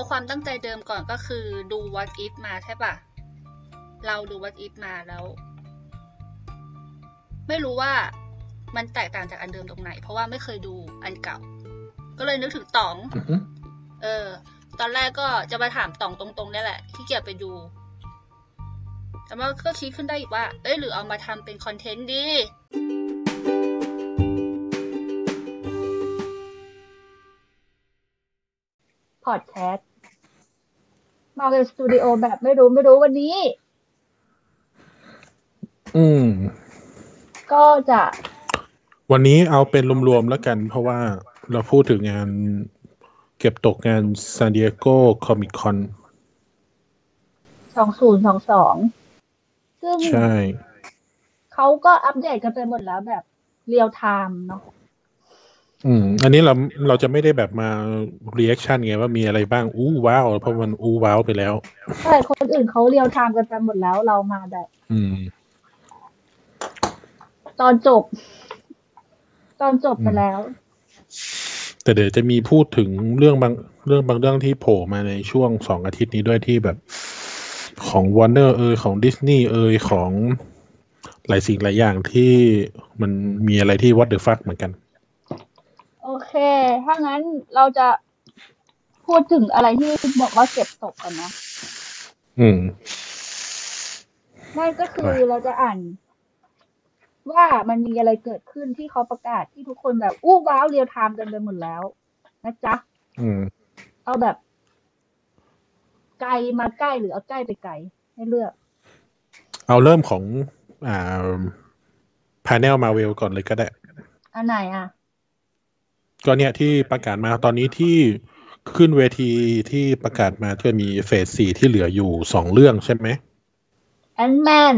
เอาความตั้งใจเดิมก่อนก็คือดู what if มาใช่ปะเราดู what if มาแล้ว ไม่รู้ว่ามันแตกต่างจากอันเดิมตรงไหน เพราะว่าไม่เคยดูอันเก่า ก็เลยนึกถึงต๋องอือฮึเออ ตอนแรกก็จะมาถามต๋องตรงๆนี่แหละที่เกียจไปดู แต่ว่าก็คิดขึ้นได้อีกว่า เอ้ยหรือเอามาทำเป็นคอนเทนต์ดีพอดแคสต์ มาเป็นสตูดิโอแบบไม่รู้ไม่รู้วันนี้ อืม ก็จะ วันนี้เอาเป็นรวมๆแล้วกัน เพราะว่าเราพูดถึงงานเก็บตกงานซานดิเอโกคอมิคอนสองศูนย์สองสองซึ่งใช่ เขาก็อัปเดตกันไปหมดแล้วแบบเรียลไทม์เนาะ อืม อันนี้เราเราจะไม่ได้แบบมา reaction ไงว่ามีอะไรบ้าง อู้ว้าวเพราะมันอู้ว้าวไปแล้วใช่คนอื่นเขาเรียลไทม์กันไปหมดแล้วเรามาแบบ อืม ตอนจบ ตอนจบไปแล้ว แต่เดี๋ยวจะมีพูดถึงเรื่องบางเรื่องบางเรื่องที่โผล่มาในช่วงสองอาทิตย์นี้ด้วยที่แบบของ Warner เอยของดิสนีย์เอยของหลายสิ่งหลายอย่างที่มันมีอะไรที่ what the fuck เหมือนกัน โอเค ถ้างั้นเราจะพูดถึงอะไรที่บอกว่าเก็บตกกันนะ อืมนั่นก็คือว่าเราจะอ่าน ว่ามันมีอะไรเกิดขึ้นที่เขาประกาศที่ทุกคนแบบ อู้ว้าวเรียลไทม์กันไปหมดแล้วนะจ๊ะ อืม เอาแบบ ไกลมาใกล้หรือเอาใกล้ไปไกล ให้เลือก เอาเริ่มของ อ่า panel Marvel ก่อนเลยก็ได้ อันไหนอะ ก็เนี่ยที่ประกาศมาตอนนี้ที่ขึ้นเวทีที่ประกาศมาจะมี phase สี่ที่เหลืออยู่สองเรื่องใช่ไหม Ant-Man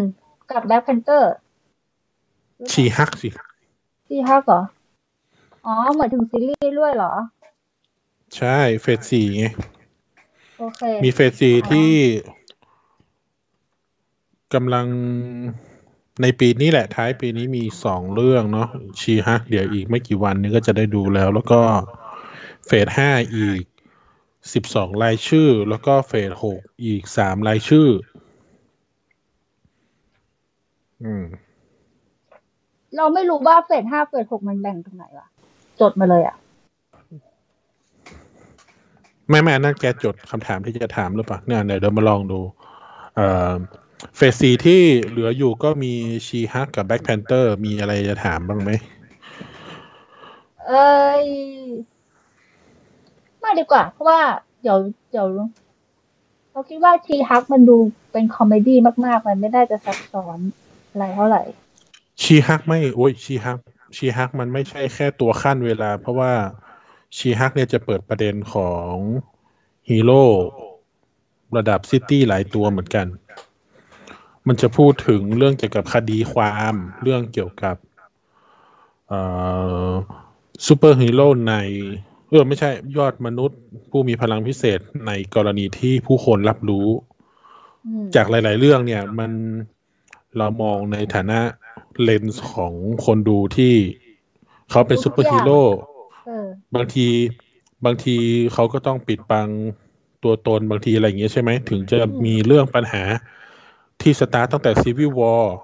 กับ Black Panther She-Hulk สิ She-Hulk เหรอ อ๋อหมายถึงซีรีส์ด้วยเหรอ ใช่เฟสสี่ไงโอเค มีเฟสสี่ที่กำลัง ในปีนี้แหละท้ายปีนี้มีสองเรื่องเนาะชีฮักเดี๋ยวอีกไม่กี่วันนี้ก็จะได้ดูแล้ว แล้วก็เฟสห้าอีกสิบสองรายชื่อ แล้วก็เฟสหกอีกสามรายชื่อ อืม เราไม่รู้ว่าเฟสห้าเฟสหกมันแบ่งตรงไหนวะจดมาเลยอะ ไม่ไม่อันนั่นแกจดคำถามที่จะถามหรือเปล่าเนี่ยเดี๋ยวเดี๋ยวมาลองดู เอ่อ phase สี่ที่เหลืออยู่ก็มี She-Hulk กับ Black Panther มีอะไรจะถามบ้างไหม เอ้ยไม่ดีกว่า เพราะว่า เดี๋ยวเดี๋ยวเราคิดว่า She-Hulk มันดูเป็น comedy มาก ๆ มันไม่ได้จะซับซ้อนอะไรเท่าไหร่ She-Hulk ไม่ โอ้ย She-Hulk She-Hulk มันไม่ใช่แค่ตัวคั่นเวลา เพราะว่า She-Hulk เนี่ยจะเปิดประเด็นของฮีโร่ระดับ city หลายตัวเหมือนกัน มันจะพูดถึงเรื่องเกี่ยวกับคดีความ เรื่องเกี่ยวกับเอ่อซูเปอร์ฮีโร่ในเออไม่ใช่ยอดมนุษย์ ผู้มีพลังพิเศษในกรณีที่ผู้คนรับรู้อืมจากหลาย ๆ เรื่องเนี่ย มันเรามองในฐานะเลนส์ของคนดูที่เขาเป็นซูเปอร์ฮีโร่เออบางทีบางทีเขาก็ต้องปิดบังตัวตนบางทีอะไรอย่างเงี้ยใช่ไหม ถึงจะมีเรื่องปัญหา ที่สตาร์ตตั้งแต่ Civil War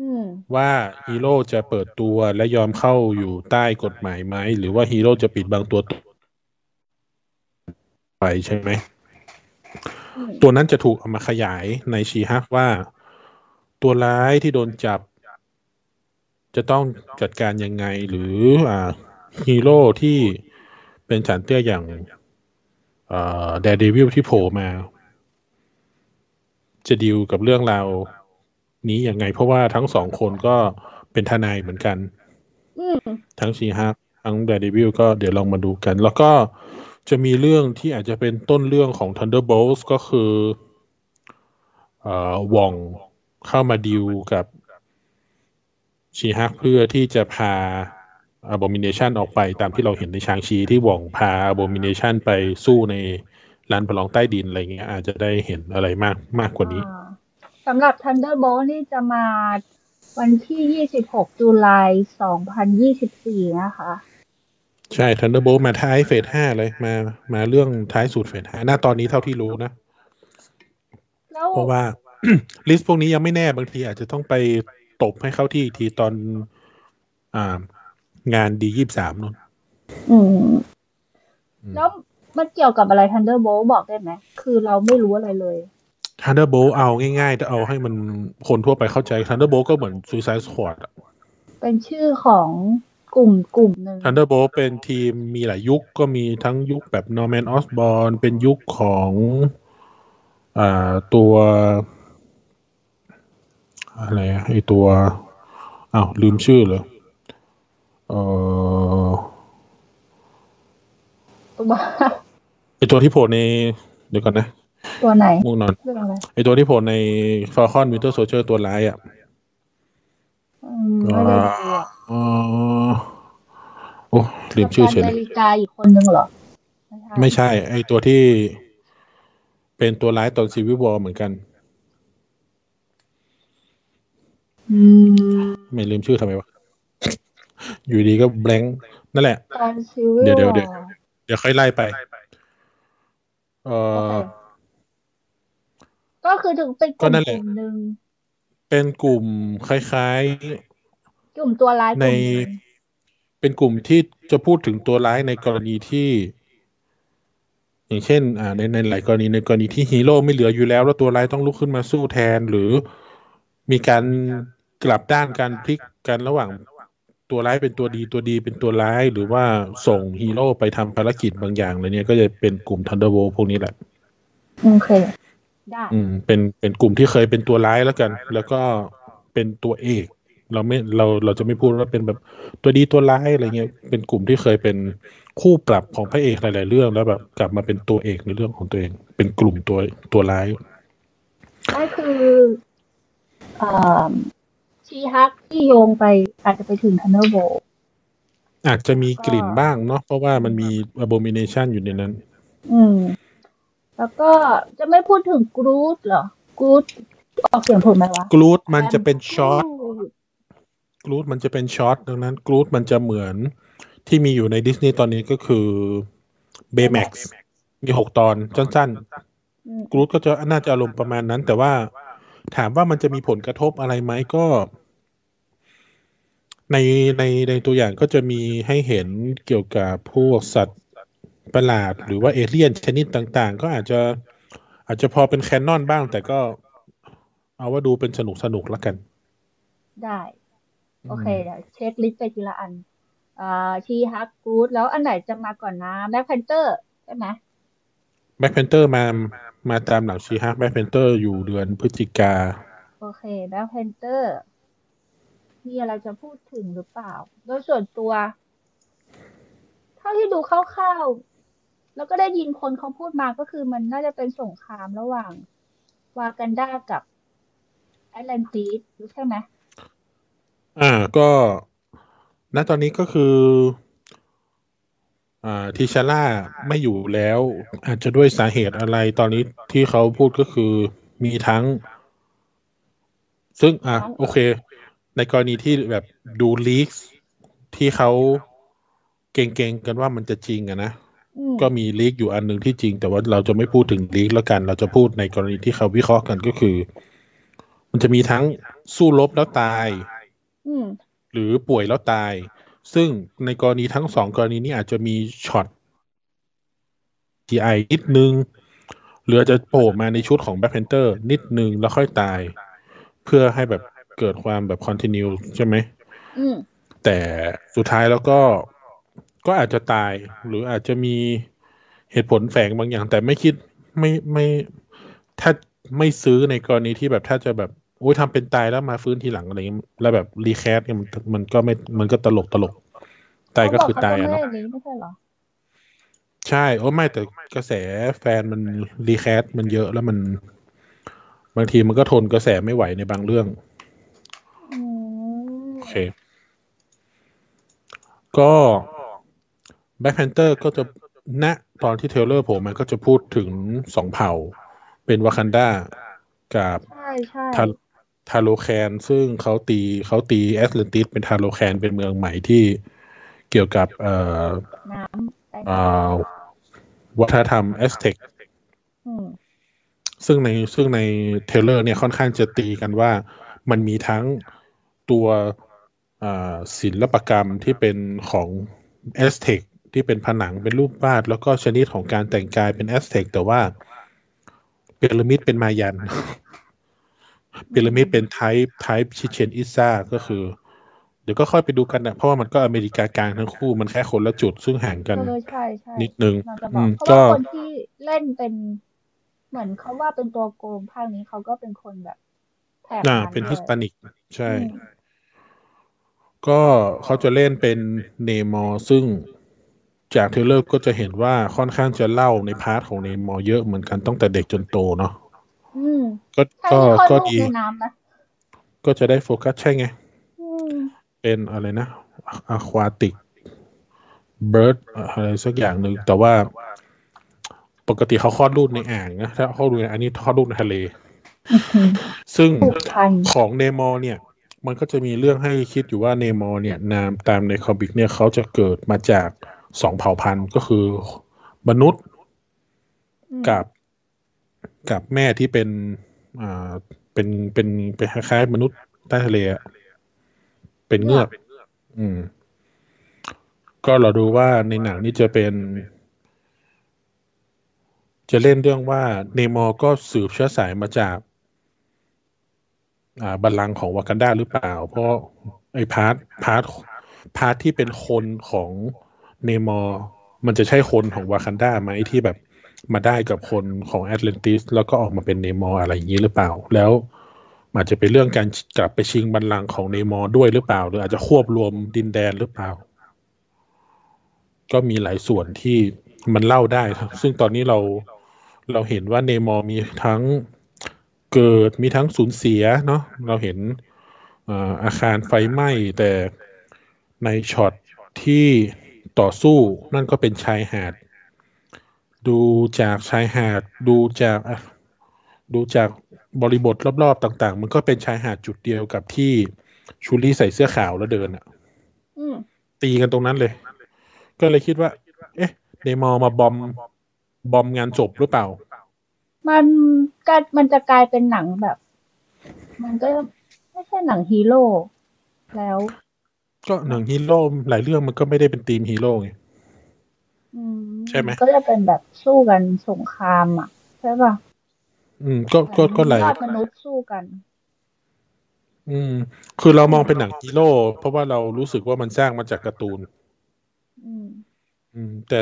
อืมว่าฮีโร่จะเปิดตัวและยอมเข้าอยู่ใต้กฎหมายไหม หรือว่าฮีโร่จะปิดบังตัวตนไปใช่ไหมอืมตัวนั้นจะถูกเอามาขยายใน She-Hulk ว่า ตัวร้ายที่โดนจับ จะต้องจัดการยังไง หรืออ่าฮีโร่ที่เป็นศาลเตี้ยอย่างเอ่อ Daredevil ที่โผล่มา จะดีลกับเรื่องราวนี้ยังไง เพราะว่าทั้งสองคนก็เป็นทนายเหมือนกันอืมทั้งชีฮักทั้งแดด e วิลก็เดี๋ยวลองมาดูกัน แล้วก็จะมีเรื่องที่อาจจะเป็นต้นเรื่องของ Thunderbolts ก็คือเอ่อวองเข้ามาดิวกับชีฮักเพื่อที่จะพา Abomination ออกไปตามที่เราเห็นในชางชีที่วองพา Abomination ไปสู้ใน ลานประลองใต้ดินอะไรเงี้ย อาจจะได้เห็นอะไรมากมากกว่านี้อ่าสำหรับ Thunderbolt นี่จะมาวันที่ 26ตุลาคม2024 นะคะ ใช่ Thunderbolt มาท้ายเฟสห้าเลยมามาเรื่องท้ายสุดเฟสห้าหน้าตอนนี้เท่าที่รู้นะแล้วเพราะว่า ลิสต์พวกนี้ยังไม่แน่บางทีอาจจะต้องไปตบให้เข้าที่อีกทีตอนอ่างานดียี่สามนู่นอืมแล้ว มันเกี่ยวกับอะไร Thunderbolt บอกได้ไหม คือเราไม่รู้อะไรเลย Thunderbolt เอาง่ายๆแต่เอาให้มันคนทั่วไปเข้าใจ Thunderbolt ก็เหมือน Suicide Squad อะเป็นชื่อของกลุ่มกลุ่มหนึ่ง Thunderbolt เป็นทีมมีหลายยุคก็มีทั้งยุคแบบ Norman Osborn เป็นยุคของอ่าตัวอะไรอะไอตัวอ้าวลืมชื่อเลยเออตัว ไอตัวที่โผล่ในเดี๋ยวก่อนนะ ตัวไหนง่วงนอนเรื่องอะไรไอตัวที่โผล่ใน Falcon Winter Soldier ตัวร้ายอะอืมไม่ได้ดูอะเออโอ้ลืมชื่อเฉยกัปเลตันย อเมริกาอีกคนนึงเหรอไม่ใช่ ไอตัวที่เป็นตัวร้ายตอนซีวิวอเหมือนกัน อืมไม่ลืมชื่อทำไมวะ อยู่ดีก็แบงค์นั่นแหละ ตอนซีวิเดี๋ลยวเดี๋ยวเดี๋ยว เดี๋ยวค่อยไล่ไป เออก็คือถึงเป็นกก็ลุ่มนั่นแหกละลุ่มหนึ่งเป็นกลุ่มคล้ายกลุ่มตัวร้ายกในลุ่มหนึ่งๆเป็นกลุ่มที่จะพูดถึงตัวร้ายในกรณีที่ อย่างเช่น อ่าในในหลายกรณีในกรณีที่ฮีโร่ไม่เหลืออยู่แล้ว แล้วตัวร้ายต้องลุกขึ้นมาสู้แทนหรือมีการกลับด้านการพลิกกันระหว่าง ตัวร้ายเป็นตัวดีตัวดีเป็นตัวร้าย หรือว่าส่งฮีโร่ไปทำภารกิจบางอย่างอะไรเนี่ยก็จะเป็นกลุ่ม Thunderbolt พวกนี้แหละโอเคได้อืมเป็นเป็นกลุ่มที่เคยเป็นตัวร้ายแล้วกัน แล้วก็เป็นตัวเอก เราไม่เราเราจะไม่พูดว่าเป็นแบบตัวดีตัวร้ายอะไรเงี้ยเป็นกลุ่มที่เคยเป็นคู่ปรับของพระเอกหลาย ๆ เรื่องแล้วแบบกลับมาเป็นตัวเอกในเรื่องของตัวเอง เป็นกลุ่มตัวตัวร้ายก็คืออ่า She-Hulk ที่โยงไปอาจจะไปถึง Thunderboltsอาจจะมีกลิ่นบ้างเนาะเพราะว่ามันมี Abomination อยู่ในนั้น อืม แล้วก็จะไม่พูดถึงกรูดเหรอกรูดออกเสียงถูกไหมวะกรูดมันจะเป็นช็อต Groot Groot มันจะเป็น short ดังนั้น Groot มันจะเหมือนที่มีอยู่ในดิสนีย์ตอนนี้ก็คือเบ y แม็กซ์มีหกตอนสั้นอืมๆกรูดก็จะน่าจะอารมณ์ประมาณนั้น แต่ว่า ถามว่ามันจะมีผลกระทบอะไรไหมก็ ในในในตัวอย่างก็จะมีให้เห็นเกี่ยวกับพวกสัตว์ประหลาด หรือว่าเอเลี่ยนชนิดต่าง ๆ ก็อาจจะอาจจะพอเป็นแคนนอนบ้าง แต่ก็เอาว่าดูเป็นสนุกสนุกๆแล้วกัน ได้ โอเคเดี๋ยวเช็คลิสต์ไปทีละอันอ่า She-Hulk Groot แล้วอันไหนจะมาก่อนนะ Black Panther ใช่ไหม Black Panther มา มาตามหลัง She-Hulk Black Panther อยู่เดือนพฤศจิกา โอเค Black Panther มีอะไรจะพูดถึงหรือเปล่า โดยส่วนตัว เท่าที่ดูคร่าวๆ แล้วก็ได้ยินคนเขาพูดมาก็คือมันน่าจะเป็นสงครามระหว่าง วากันดากับ Atlantisใช่ไหมอ่าก็ณตอนนี้ก็คืออ่า ทิชาร่าไม่อยู่แล้ว อาจจะด้วยสาเหตุอะไรตอนนี้ที่เขาพูดก็คือมีทั้ง ซึ่งอะโอเค ในกรณีที่แบบดูลีกที่เขาเก่งๆกันว่ามันจะจริงอะนะอืมก็มีลีกอยู่อันหนึ่งที่จริง แต่ว่าเราจะไม่พูดถึงลีกแล้วกัน เราจะพูดในกรณีที่เขาวิเคราะห์กันก็คือ มันจะมีทั้งสู้รบแล้วตายอืมหรือป่วยแล้วตาย ซึ่งในกรณีทั้งสองกรณีนี้อาจจะมีช็อต GI นิดนึงหรือจะโผล่มาในชุดของ Black Panther นิดนึงแล้วค่อยตาย เพื่อให้แบบเกิดความแบบ continue ใช่ไหมแต่สุดท้ายแล้วก็ก็อาจจะตาย หรืออาจจะมีเหตุผลแฝงบางอย่าง แต่ไม่คิดไม่ไม่ถ้าไม่ซื้อในกรณีที่แบบถ้าจะแบบ โอ้ยทำเป็นตายแล้วมาฟื้นทีหลังอะไรเงี้ยแล้วแบบรีแคสเนี่ยมันมันก็ไม่มันก็ตลกตลกตายก็คือตายเขอะบกเนาะเขจไม่ได้นี้ไม่ใช่เหรอใช่โอ้ไม่แต่กระแสแฟนมันรีแคสมันเยอะแล้วมัน บางทีมันก็ทนกระแสไม่ไหวในบางเรื่องอืมโอเค ก็Black Panther ก็จะณตอนที่ trailer โผล่มามันก็จะพูดถึงสองเผ่า เป็นวากันดากับใช่ใช่ทา Talokan ซึ่งเขาตีเขาตีแอตแลนติสเป็น Talokan เป็นเมืองใหม่ที่เกี่ยวกับเอ่อน้ำใต้เอ่น้อวัฒนธรรมแอสเท็กำอืมซึ่งในซึ่งใน trailer เนี่ยค่อนข้างจะตีกันว่ามันมีทั้งตัวอ่าศิลปกรรมที่เป็นของแอสเท็กที่เป็นผนังเป็นรูปวาด แล้วก็ชนิดของการแต่งกายเป็นแอสเท็กแต่ว่าพีระมิดเป็นมายัน พีระมิดเป็น type type Chichen Itza ก็คือ เดี๋ยวก็ค่อยไปดูกันนะเพราะว่ามันก็อเมริกากลางทั้งคู่มันแค่คนละจุดซึ่งห่างกันเออใช่ใช่นิดนึงเราจะบอือกมเพราะก็ว่าคนที่เล่นเป็น เหมือนเขาว่าเป็นตัวโกงภาคนี้เขาก็เป็นคนแบบแถบอ่านั้นเป็นด้วยฮิสปานิก ใช่อืมก็เขาจะเล่นเป็น Namor ซึ่งจาก trailer ก็จะเห็นว่าค่อนข้างจะเล่าใน part ของ Namor เยอะเหมือนกันตั้งแต่เด็กจนโตเนาะ อืมก็ใช่ก็ที่คลอดก็ลูกดีในน้ำนะก็จะได้โฟกัสใช่ไงอืมเป็นอะไรนะ aquatic birth อะไรสักอย่างหนึ่งแต่ว่า ปกติเขาคลอดลูกในอ่างนะถ้าคลอดลูกในอันนี้คลอดลูกในทะเล ซึ่งผูกพันของเนมอร์เนี่ย มันก็จะมีเรื่องให้คิดอยู่ว่าเนมอร์เนี่ย นามตามในคอมิกเนี่ยเขาจะเกิดมาจากสองเผ่าพันธุ์ก็คือมนุษย์อืมกับ กับแม่ที่เป็นอ่าเป็นเป็นเป็นคล้ายๆมนุษย์ใต้ทะเลอะเป็นเงือกอืม ก็เราดูว่าในหนังนี่จะเป็น จะเล่นเรื่องว่า Namor ก็สืบเชื้อสายมาจาก อ่าบัลลังก์ของวากันดาหรือเปล่า เพราะไอ้ part part part ที่เป็นคนของ Namor มันจะใช่คนของวากันดาไหมที่แบบ มาได้กับคนของแอตแลนติสแล้วก็ออกมาเป็น Namor อะไรอย่างนี้หรือเปล่า แล้วอาจจะเป็นเรื่องการกลับไปชิงบัลลังก์ของ Namor ด้วยหรือเปล่า หรืออาจจะควบรวมดินแดนหรือเปล่า ก็มีหลายส่วนที่มันเล่าได้ครับซึ่งตอนนี้เราเราเห็นว่าเนมอร์มีทั้งเกิดมีทั้งสูญเสียเนาะเราเห็นอาอาคารไฟไหม้แต่ในช็อตที่ต่อสู้นั่นก็เป็นชายหาด ดูจากชายหาดดูจากอะดูจากบริบทรอบๆต่าง ๆ มันก็เป็นชายหาดจุดเดียวกับที่Shuri ใส่เสื้อขาวแล้วเดินอะอืมตีกันตรงนั้นเลย ก็เลยคิดว่า เอ๊ะ Namor มา bomb bomb งานจบหรือเปล่า มันกลายมันจะกลายเป็นหนังแบบ มันก็ไม่ใช่หนังฮีโร่แล้ว ก็หนังฮีโร่หลายเรื่องมันก็ไม่ได้เป็นธีมฮีโร่ไงอืม ใช่ไหมก็จะเป็นแบบสู้กันสงครามอะ ใช่ป่ะ อืม ก็ก็ก็หลายยอดมนุษย์สู้กัน อืม คือเรามองเป็นหนังฮีโร่เพราะว่าเรารู้สึกว่ามันสร้างมาจากการ์ตูน อืม อืม แต่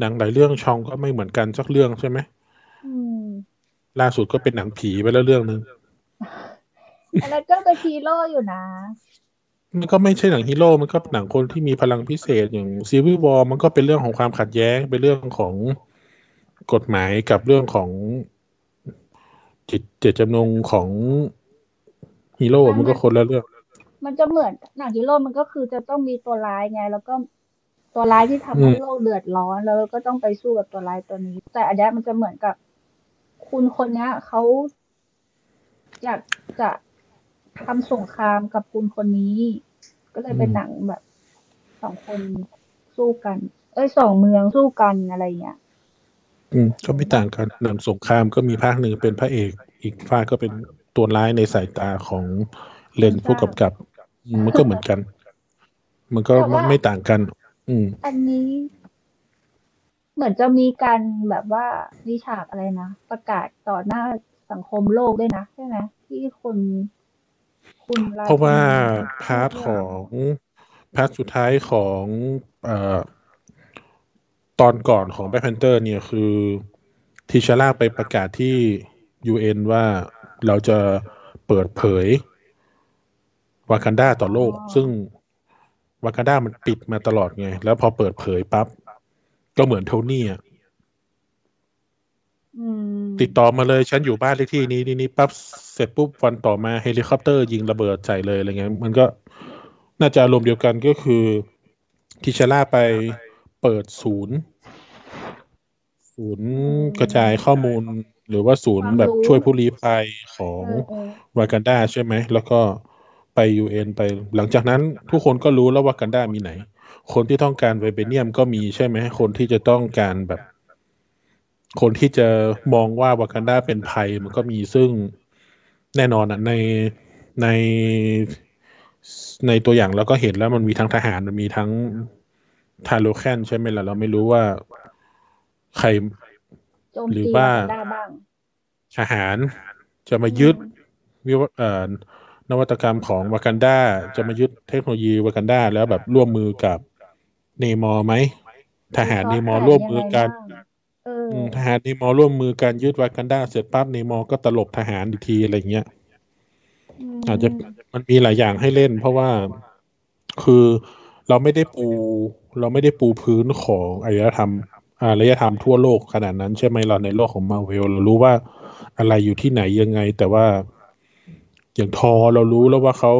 หนังหลายเรื่องชองก็ไม่เหมือนกันสักเรื่องใช่ไหมอืมล่าสุดก็เป็นหนังผีไปแล้วเรื่องหนึ่งอันนั้นก็เป็นฮีโร่อยู่นะ มันก็ไม่ใช่หนังฮีโร่ มันก็หนังคนที่มีพลังพิเศษอย่างซีวิวอมันก็เป็นเรื่องของความขัดแย้ง เป็นเรื่องของกฎหมายกับเรื่องของจิตเจตจำนงของฮีโร่ มันมันก็คนละเรื่อง มันจะเหมือนหนังฮีโร่มันก็คือจะต้องมีตัวร้ายไง แล้วก็ตัวร้ายที่ทำให้อืมโลกเดือดร้อน แล้วก็ต้องไปสู้กับตัวร้ายตัวนี้ แต่อันเนี้ยมันจะเหมือนกับคุณคนเนี้ยเขาอยากจะ ทำสงครามกับคุณคนนี้ ก็เลยเป็นหนังแบบสองคนสู้กัน เอ้ยสองเมืองสู้กันอะไรเงี้ยอืมก็ไม่ต่างกันหนังสงครามก็มีภาคหนึ่งเป็นพระเอก อีกภาคก็เป็นตัวร้ายในสายตาของเลนผู้กำกับอืมมันก็เหมือนกัน มันก็แต่ว่าไม่ต่างกัน อืม อันนี้ เหมือนจะมีการแบบว่ามีฉากอะไรนะ ประกาศต่อหน้าสังคมโลกด้วยนะ ใช่ไหมที่คนคุณลย เพราะว่าคน part ของ part สุดท้ายของเอ่อตอนก่อนของ Black Panther เนี่ยคือ T'Challa ไปประกาศที่ UN ว่าเราจะเปิดเผยวากันดาต่อโลก ซึ่งวากันดามันปิดมาตลอดไง แล้วพอเปิดเผยปั๊บก็เหมือน Tony อะอืม ติดต่อมาเลยฉันอยู่บ้านเลขที่นี้นี่นี่ปั๊บเสร็จปุ๊บวันต่อมาเฮลิคอปเตอร์ยิงระเบิดใส่เลยอะไรเงี้ยมันก็น่าจะอารมณ์เดียวกันก็คือ T'Challa ไปเปิดศูนย์ ศูนย์กระจายข้อมูล หรือว่าศูนย์แบบช่วยผู้ลี้ภัยของเออเออวากันดาใช่ไหม แล้วก็ไป UN ไป หลังจากนั้นทุกคนก็รู้แล้ววากันดามีไหน คนที่ต้องการ vibranium ก็มีใช่ไหม คนที่จะต้องการแบบ คนที่จะมองว่าวากันดาเป็นภัยมันก็มีซึ่งแน่นอนอะในในในตัวอย่างเราก็เห็นแล้วมันมีทั้งทหารมันมีทั้งทาโลแคนใช่ไหมล่ะ เราไม่รู้ว่าใครโจมหรือตีว่าได้บ้างทหารจะมายึดวิวเอ่อนวัตกรรมของวากันดาจะมายึดเทคโนโลยีวากันดาแล้วแบบร่วมมือกับเนมอร์ไหมทหารเนมอร์ร่วมมือกัน ทหารเนมอร์ร่วมมือกันยึดวากันดาเสร็จปั๊บเนมอ์ก็ตลบทหารอีกทีอะไรเงี้ยอาจจะมันมีหลายอย่างให้เล่น เพราะว่าคือเราไม่ได้ปู เราไม่ได้ปูพื้นของอารยธรรมอารยธรรมทั่วโลกขนาดนั้นใช่ไหมเราในโลกของมาเวลเรารู้ว่าอะไรอยู่ที่ไหนยังไง แต่ว่าอย่างทอเรารู้แล้วว่าเขา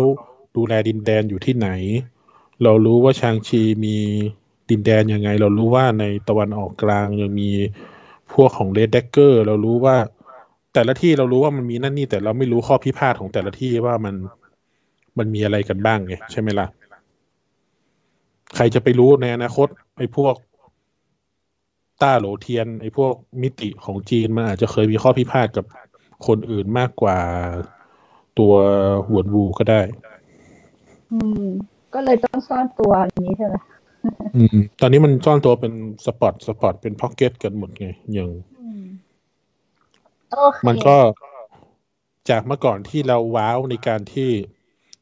ดูแลดินแดนอยู่ที่ไหน เรารู้ว่าชางชีมีดินแดนยังไง เรารู้ว่าในตะวันออกกลางยังมี พวกของเ d ด d เกอร์เรารู้ว่า แต่ละที่เรารู้ว่ามันมีนั่นนี่ แต่เราไม่รู้ข้อพิพาทของแต่ละที่ว่ามันมันมีอะไรกันบ้างไงใช่ไหมล่ะ ใครจะไปรู้ในอนาคตไอ้พวกต้าโหลเทียน ไอ้พวกมิติของจีนมันอาจจะเคยมีข้อพิพาทกับคนอื่นมากกว่าตัวหวนวูก็ได้ อืม ก็เลยต้องซ่อนตัวอย่างนี้ใช่ไหม ตอนนี้มันซ่อนตัวเป็น spot spot เป็น pocket กันหมดไงอย่างอืมโอเคมันก็จากเมื่อก่อนที่เราว้าวในการที่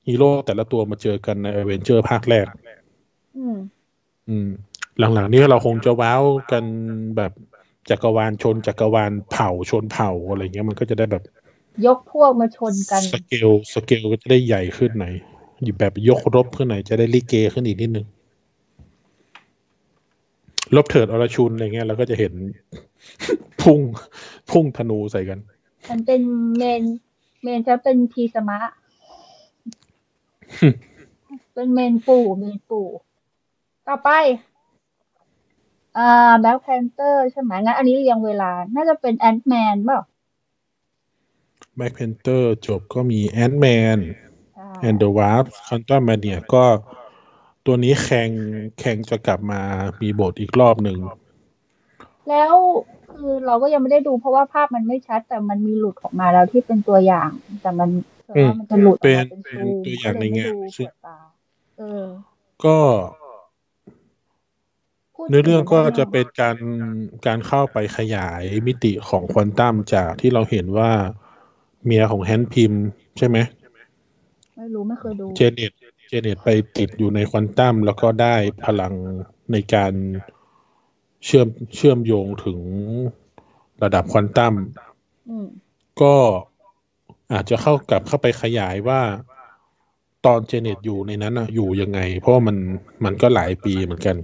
ฮีโร่แต่ละตัวมาเจอกันในอเวนเจอร์ภาคแรกอืมอืม หลังๆนี้เราคงจะว้าวกันแบบจักรวาลชนจักรวาลเผ่าชนเผ่าอะไรเงี้ยมันก็จะได้แบบ ยกพวกมาชนกัน สเกลสเกลก็จะได้ใหญ่ขึ้นไหนอยอยู่แบบยกรบขึ้นไหนอยจะได้ลิเกขึ้นอีกนิดนึง ลบเถิดอรชุนอะไรเงี้ยเราก็จะเห็นพุ่งพุ่งธนูใส่กัน มันเป็นเมน เมนจะเป็นพีสมะ เป็นเมนปู่เมนปู่ ต่อไปอ่า Black Panther ใช่ไหมงั้นอันนี้เรียงเวลา น่าจะเป็น Ant-Man เปล่า Black Panther จบก็มีแอน t ์แมนใช่ and the Wasp Quantumania ก็ ตัวนี้ Kang Kang จะกลับมามีบทอีกรอบหนึ่ง แล้วคือเราก็ยังไม่ได้ดูเพราะว่าภาพมันไม่ชัด แต่มันมีหลุดออกมาแล้วที่เป็นตัวอย่าง แต่มันแต่ว่ามันจะหลุดออกเป็นมาเป็นเป็นซูมตัวอย่างในงานก็เลยไม่ดูซึ่งเปิดตาเออก็พูดเนื้อเรื่องก็ถึจะเป็นการการเข้าไปขยายมิติของควอนตัมจากที่เราเห็นว่าเมียของแฮนด์พิมพ์ใช่ไหมไม่รู้ไม่เคยดูเจเน็ต เจเน็ตไปติดอยู่ในควอนตัมแล้วก็ได้พลังในการเชื่อมเชื่อมโยงถึงระดับควอนตัมอืมก็อาจจะเข้ากลับเข้าไปขยายว่าตอน Janet อยู่ในนั้นอะอยู่ยังไง เพราะว่ามันมันก็หลายปีเหมือนกัน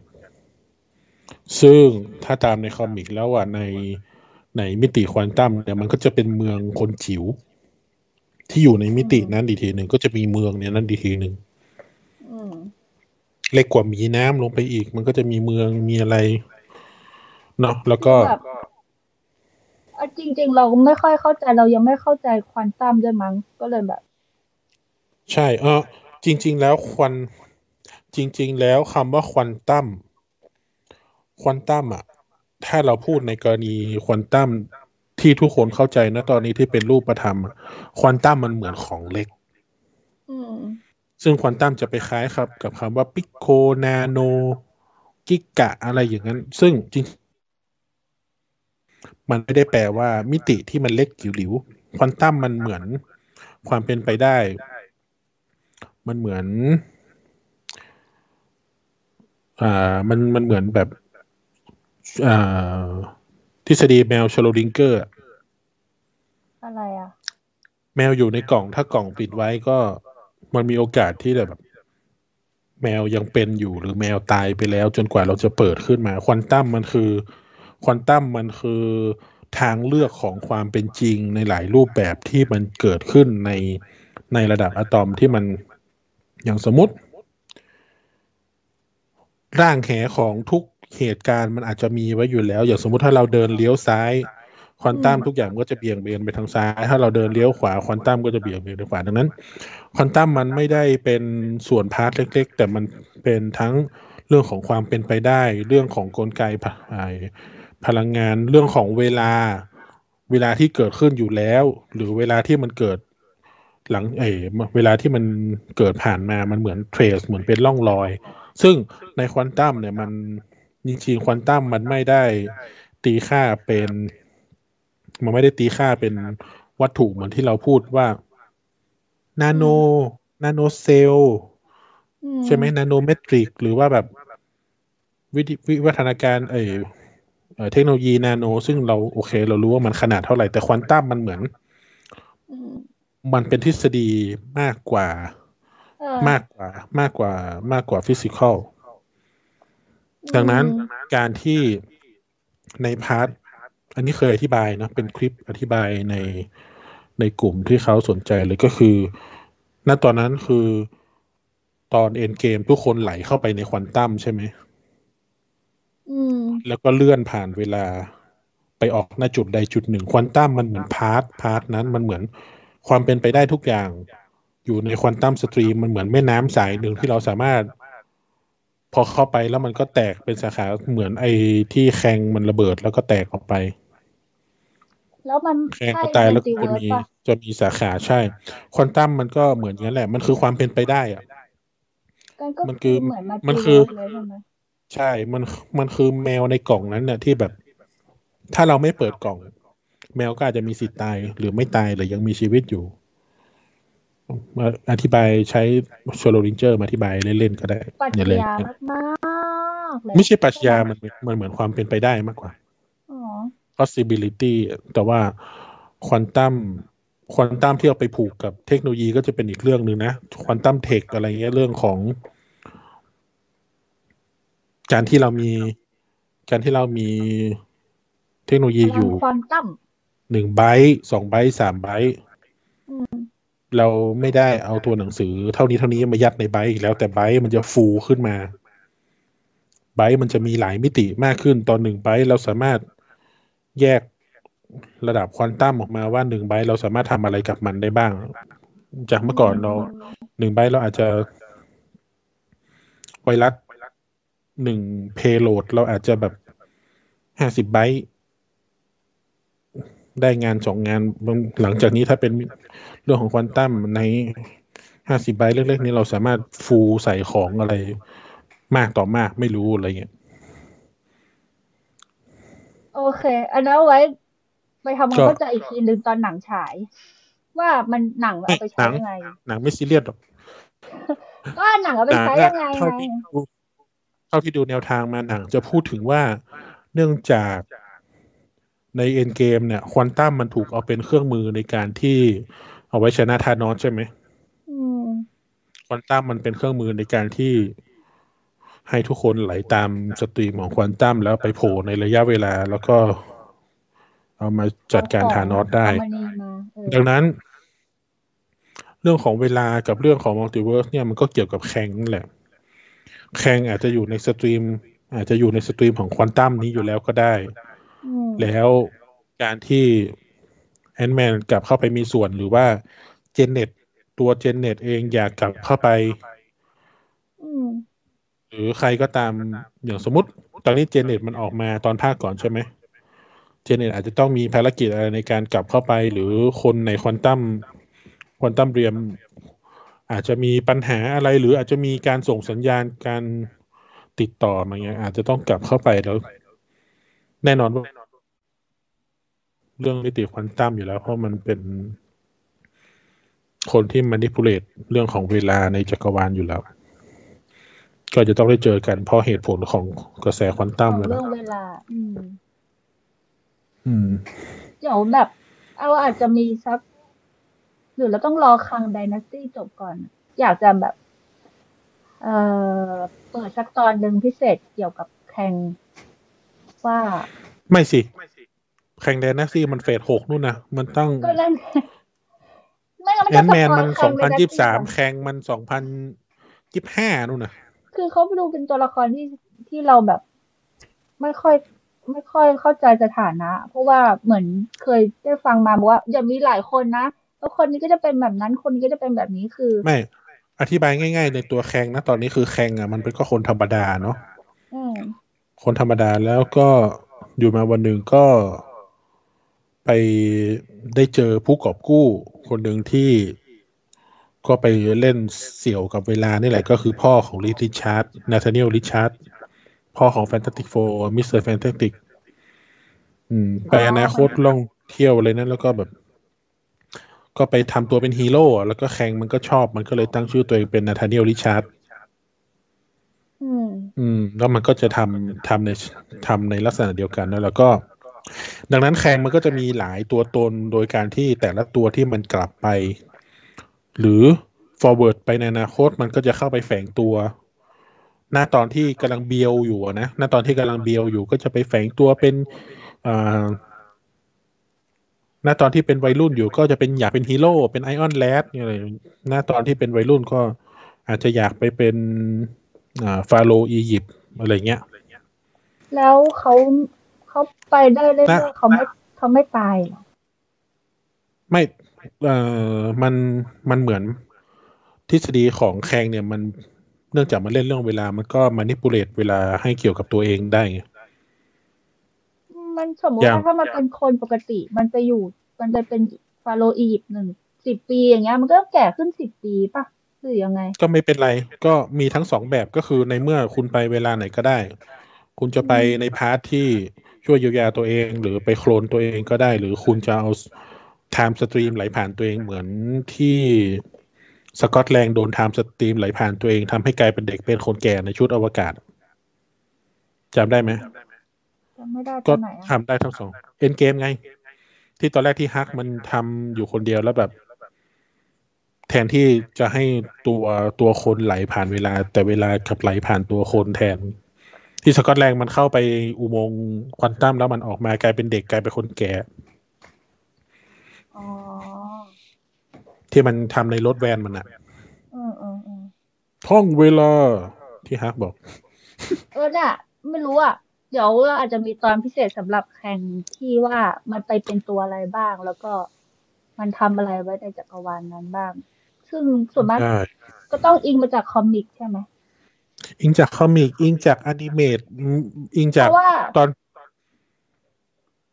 ซึ่งถ้าตามใน comic แล้วอะในในมิติควอนตัมเนี่ยมันก็จะเป็นเมืองคนจิ๋วที่อยู่ในมิตินั้นอีกทีหนึ่งก็จะมีเมืองเนี่ยนั้นอีกทีหนึ่งอืม เล็กกว่าหมีน้ำลงไปอีก มันก็จะมีเมืองมีอะไร เนาะแล้วก็แบบเอาจริง ๆ เราไม่ค่อยเข้าใจเรายังไม่เข้าใจควอนตัมด้วยมั้งก็เลยแบบ ใช่ เออจริง ๆ แล้วควันจริง ๆ แล้วคำว่าควอนตัมควอนตัมอะ ถ้าเราพูดในกรณีควอนตัมที่ทุกคนเข้าใจนะตอนนี้ที่เป็นรูปธรรมอะควอนตัมมันเหมือนของเล็ก อืม ซึ่งควอนตัมจะไปคล้ายครับ กับคำว่าปิโคนาโน กิกะอะไรอย่างนั้น ซึ่งจริง มันไม่ได้แปลว่ามิติที่มันเล็กจิ๋วหลิวควอนตัมมันเหมือนความเป็นไปได้ มันเหมือน อ่า มันมันเหมือนแบบ อ่า ทฤษฎีแมวชโลดิงเกอร์ อะอะไรอะ แมวอยู่ในกล่องถ้ากล่องปิดไว้ก็ มันมีโอกาสที่แบบ แมวยังเป็นอยู่หรือแมวตายไปแล้ว จนกว่าเราจะเปิดขึ้นมา ควอนตัมมันคือ ควอนตัมมันคือทางเลือกของความเป็นจริงในหลายรูปแบบที่มันเกิดขึ้นในในระดับอะตอมที่มันอย่างสมมติ ร่างแหของทุกเหตุการณ์มันอาจจะมีไว้อยู่แล้ว อย่างสมมติถ้าเราเดินเลี้ยวซ้าย ควอนตัมอืมทุกอย่างก็จะเบี่ยงเบนไปทางซ้าย ถ้าเราเดินเลี้ยวขวาควอนตัมก็จะเบี่ยงเบนไปขวาดังนั้นควอนตัมมันไม่ได้เป็นส่วน part เล็ก ๆ แต่มันเป็นทั้งเรื่องของความเป็นไปได้ เรื่องของกลไกพะไอ้พลังงานเรื่องของเวลา เวลาที่เกิดขึ้นอยู่แล้ว หรือเวลาที่มันเกิดหลังเออเวลาที่มันเกิดผ่านมามันเหมือน trace เหมือนเป็นร่องรอย ซึ่งในควอนตัมเนี่ยมันจริงๆควอนตัมมันไม่ได้ตีค่าเป็น มันไม่ได้ตีค่าเป็นวัตถุเหมือนที่เราพูดว่า นาโน นาโนเซลอือใช่ไหม nanometric หรือว่าแบบวิธีวิวัฒนาการ เออเอ่อเทคโนโลยีนาโน ซึ่งเราโอเค เรารู้ว่ามันขนาดเท่าไหร่ แต่ควอนตัมมันเหมือนอืมมันเป็นทฤษฎีมากกว่าเออมากกว่า มากกว่า มากกว่า physicalดังนั้นอืมการที่ใน part อันนี้เคยอธิบายนะเป็นคลิปอธิบายในในกลุ่มที่เขาสนใจเลยก็คือ ณตอนนั้นคือตอน Endgame ทุกคนไหลเข้าไปในควอนตัมใช่ไหมอืมแล้วก็เลื่อนผ่านเวลาไปออกหน้าจุดใดจุดหนึ่งควอนตัมมันเหมือน part part นั้นมันเหมือนความเป็นไปได้ทุกอย่าง อยู่ในควอนตัม stream มันเหมือนแม่น้ำสายหนึ่งที่เราสามารถ พอเข้าไปแล้วมันก็แตกเป็นสาขาเหมือนไอ้ที่แข่งมันระเบิดแล้วก็แตกออกไป แล้วมันแข่งใช่ก็ตายแล้วมัก็นจะติมีเวิร์สปะจะมีสาขาใช่ควอนตัมมันก็เหมือนอย่างนั้นแหละ มันคือความเป็นไปได้อะกันก็มันคือเหมือนมัมันคือเลยใช่ไหมใช่ มันมันคือแมวในกล่องนั้นเนี่ยที่แบบ ถ้าเราไม่เปิดกล่อง แมวก็อาจจะมีสิทธิ์ตายหรือไม่ตายหรือยังมีชีวิตอยู่ มาอธิบายใช้โชโลริงเจอร์มาอธิบายเล่นๆก็ได้ปรัชอย่าเลยญามากๆเลยไม่ใช่ปรัชญามันมันเหมือนความเป็นไปได้มากกว่าอ๋อ possibility แต่ว่าควอนตัมควอนตัมที่เอาไปผูกกับเทคโนโลยีก็จะเป็นอีกเรื่องหนึ่งนะควอนตัมเทคอะไรเงี้ยเรื่องของ การที่เรามี การที่เรามีเทคโนโลยีพอลังยู่ควอนตัมหนึ่งไบต์สองไบต์สามไบต์อืมเราไม่ได้เอาตัวหนังสือ เท่านี้เท่านี้มายัดในไบต์อีกแล้วแต่ไบต์มันจะฟูขึ้นมาไบต์มันจะมีหลายมิติมากขึ้นตอนหนึ่งไบต์เราสามารถ แยกระดับควอนตัมออกมาว่าหนึ่งไบต์เราสามารถทำอะไรกับมันได้บ้าง จากเมื่อก่อนเราหนึ่งไบต์เราอาจจะไวรัสหนึ่งเพโลดเราอาจจะแบบห้าสิบไบต์ได้งานสองงานบางหลังจากนี้ถ้าเป็นเรื่องของควอนตัมในห้าสิบไบต์เล็กๆนี้เราสามารถฟูใส่ของอะไรมากต่อมากไม่รู้อะไรเงี้ย โอเค อันนั้นเอาไว้ ไปทำความก็เข้าใจอีกทีหนึ่งตอนหนังฉาย ว่ามันหนังเอาไปหใช้นังยังไง หนังไม่ซีเรียสหรอกก็หนังเอาไปหนังใช้อะยังไงเท่าไงที่ดูเท่าที่ดูแนวทางมาหนัง จะพูดถึงว่าเนื่องจากใน Endgame เนี่ยควอนตัมมันถูกเอาเป็นเครื่องมือในการที่เอาไว้ชนะ Thanos ใช่ไหมอืมควอนตัมมันเป็นเครื่องมือในการที่ ให้ทุกคนไหลตาม stream ของควอนตัมแล้วไปโผล่ในระยะเวลา แล้วก็เอามาจัดการ Thanos ได้เามานีมาเออดังนั้น เรื่องของเวลากับเรื่องของ multiverse เนี่ยมันก็เกี่ยวกับ Kang นั่นแหละ Kang อาจจะอยู่ใน stream อาจจะอยู่ใน stream ของควอนตัมนี้อยู่แล้วก็ได้อืมแล้วการที่ Ant-Man กลับเข้าไปมีส่วนหรือว่า Janet ตัว Janet เองอยากกลับเข้าไปอืม หรือใครก็ตามอย่างสมมติตอนนี้ Janet มันออกมาตอนภาคก่อนใช่ไหม Janet อาจจะต้องมีภารกิจอะไรในการกลับเข้าไป หรือคนในควอนตัมควอนตัมเรียม อาจจะมีปัญหาอะไร หรืออาจจะมีการส่งสัญญาณการติดต่อมาเงี้ยอาจจะต้องกลับเข้าไปแล้ว แน่นอนว่าเรื่องมิติควอนตัมอยู่แล้ว เพราะมันเป็นคนที่มานิพุเลตเรื่องของเวลาในจักรวาลอยู่แล้ว ก็จะต้องได้เจอกันเพราะเหตุผลของกระแสควอนตัมของแล้วเรื่นะองเวลา อืม อืม เดี๋ยวแบบ เอาอาจจะมีสัก หรือเราต้องรอคังไดนาสตี้จบก่อน อยากจะแบบ เอ่อ เปิดสักตอนหนึ่งพิเศษเกี่ยวกับแข่งว่า ไม่สิ แข่งแดนนักซี่มันเฟสหกนู่นนะ มันต้องก็นั่นไม่งั้นมันแอก็นสแมนปอยมันแข่สองงพันไดยี่นาสิบสสามตี้แข่งมันสองพันยี่สิบห้านู่นนะ คือเขาดูเป็นตัวละครที่ที่เราแบบ ไม่ค่อย ไม่ค่อยเข้าใจสถานะ เพราะว่าเหมือนเคยได้ฟังมาบอกว่าอย่ามีหลายคนนะแล้วคนนี้ก็จะเป็นแบบนั้นคนนี้ก็จะเป็นแบบนี้คือ ไม่ อธิบายง่าย ๆ ในตัวแคงนะตอนนี้คือแคงอะมันเป็นก็คนธรรมดาเนาะอืมคนธรรมดาแล้วก็อยู่มาวันหนึ่งก็ไปได้เจอผู้กอบกู้ คนหนึ่งที่ ก็ไปเล่นเสี่ยวกับเวลานี่แหละก็คือพ่อของ Reed Richards Nathaniel Richards พ่อของ Fantastic Four Mister Fantasticอืมไปอนาคตท่องเที่ยวเลยนะแล้วก็แบบ ก็ไปทำตัวเป็นฮีโร่อะแล้วก็ Kang มันก็ชอบมันก็เลยตั้งชื่อตัวเองเป็น Nathaniel Richards อืมอืม แล้วมันก็จะทำทำในทำในลักษณะเดียวกันนะแล้วก็ดังนั้น Kang มันก็จะมีหลายตัวตนโดยการที่แต่ละตัวที่มันกลับไป หรือ forward ไปในอนาคตมันก็จะเข้าไปแฝงตัว หน้าตอนที่กำลังเบียวอยู่อะนะหน้าตอนที่กำลังเบียวอยู่ ก็จะไปแฝงตัวเป็นอ่าหน้าตอนที่เป็นวัยรุ่นอยู่ ก็จะเป็นอยากเป็นฮีโร่เป็นไอออนแลดอะไรหน้าตอนที่เป็นวัยรุ่นก็อาจจะอยากไปเป็นอ่าฟาโรห์อียิปต์อะไรเงี้ย แล้วเขาเขาไปได้เรื่อยนะๆเขาไม่เขาไม่ตายเหรอไม่ เอ่อมันมันเหมือนทฤษฎีของแคงเนี่ยมันเนื่องจากมันเล่นเรื่องเวลา มันก็มานิปูเลตเวลาให้เกี่ยวกับตัวเองได้ไงมันสมมติอย่างว่าถ้ามันเป็นคนปกติ มันไปอยู่ มันไปเป็นฟาโรห์อียิปต์หนึ่งสิบปีอย่างเงี้ย มันก็แก่ขึ้นสิบปีป่ะหรือยังไง ก็ไม่เป็นไร ก็มีทั้งสองแบบก็คือในเมื่อคุณไปเวลาไหนก็ได้ คุณจะไปในพาร์ทที่ช่วยเยียวยาตัวเอง หรือไปโคลนตัวเองก็ได้ หรือคุณจะเอา ไทม์สตรีมไหลผ่านตัวเองเหมือนที่สกอตแลนด์โดนไทม์สตรีมไหลผ่านตัวเองทำให้กลายเป็นเด็กเป็นคนแก่ในชุดอวกาศจำได้ไหมจำไม่ได้ตก็อนไหนทำอะได้ทั้งสองเอ็นเกมไง ที่ตอนแรกที่ฮักมันทำอยู่คนเดียวแล้วแบบ แทนที่จะให้ตัวตัวคนไหลผ่านเวลา แต่เวลากลับไหลผ่านตัวคนแทน ที่สกอตแลนด์มันเข้าไปอุโมงค์ควอนตัมแล้วมันออกมากลายเป็นเด็กกลายเป็นคนแก่ อ๋อ ที่มันทำในรถแวนมันอะเออเออเออท่องเวลาที่ฮักบอก เออเนี่ยไม่รู้อะ เดี๋ยวเราอาจจะมีตอนพิเศษสำหรับแข่งที่ว่ามันไปเป็นตัวอะไรบ้าง แล้วก็มันทำอะไรไว้ในจักรวาลนั้นบ้าง ซึ่งส่วนมากใช่ก็ต้องอิงมาจากคอมิกใช่ไหมอิงจากคอมิก อิงจากอนิเมตอืมอิงเพจากราะว่าตอน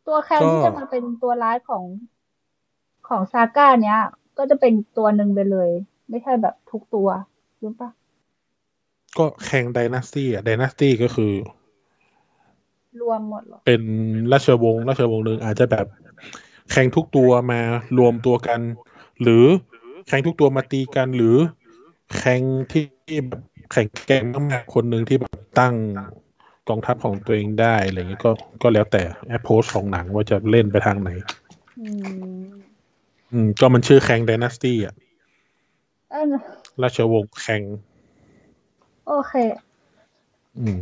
ตัวแคนก็ที่จะมาเป็นตัวร้ายของของซาก้าเนี้ย ก็จะเป็นตัวหนึ่งไปเลย ไม่ใช่แบบทุกตัวรู้ปะก็แข่งไดนาสตี้อะไดนาสตี้ก็คือ รวมหมดเหรอ เป็นราชวงศ์ราชวงศ์หนึ่งอาจจะแบบ แข่งทุกตัวมารวมตัวกัน หรือแข่งทุกตัวมาตีกันหรือ แข่งที่แบบแข่งแกร่งมากๆคนหนึ่งที่แบบตั้งกองทัพของตัวเองได้อะไรอย่างเงี้ยก็ก็แล้วแต่แอปโพสของหนังว่าจะเล่นไปทางไหน อืม อืม ก็มันชื่อแข่งไดนาสตี้อะเออราชวงศ์แข่งโอเค อืม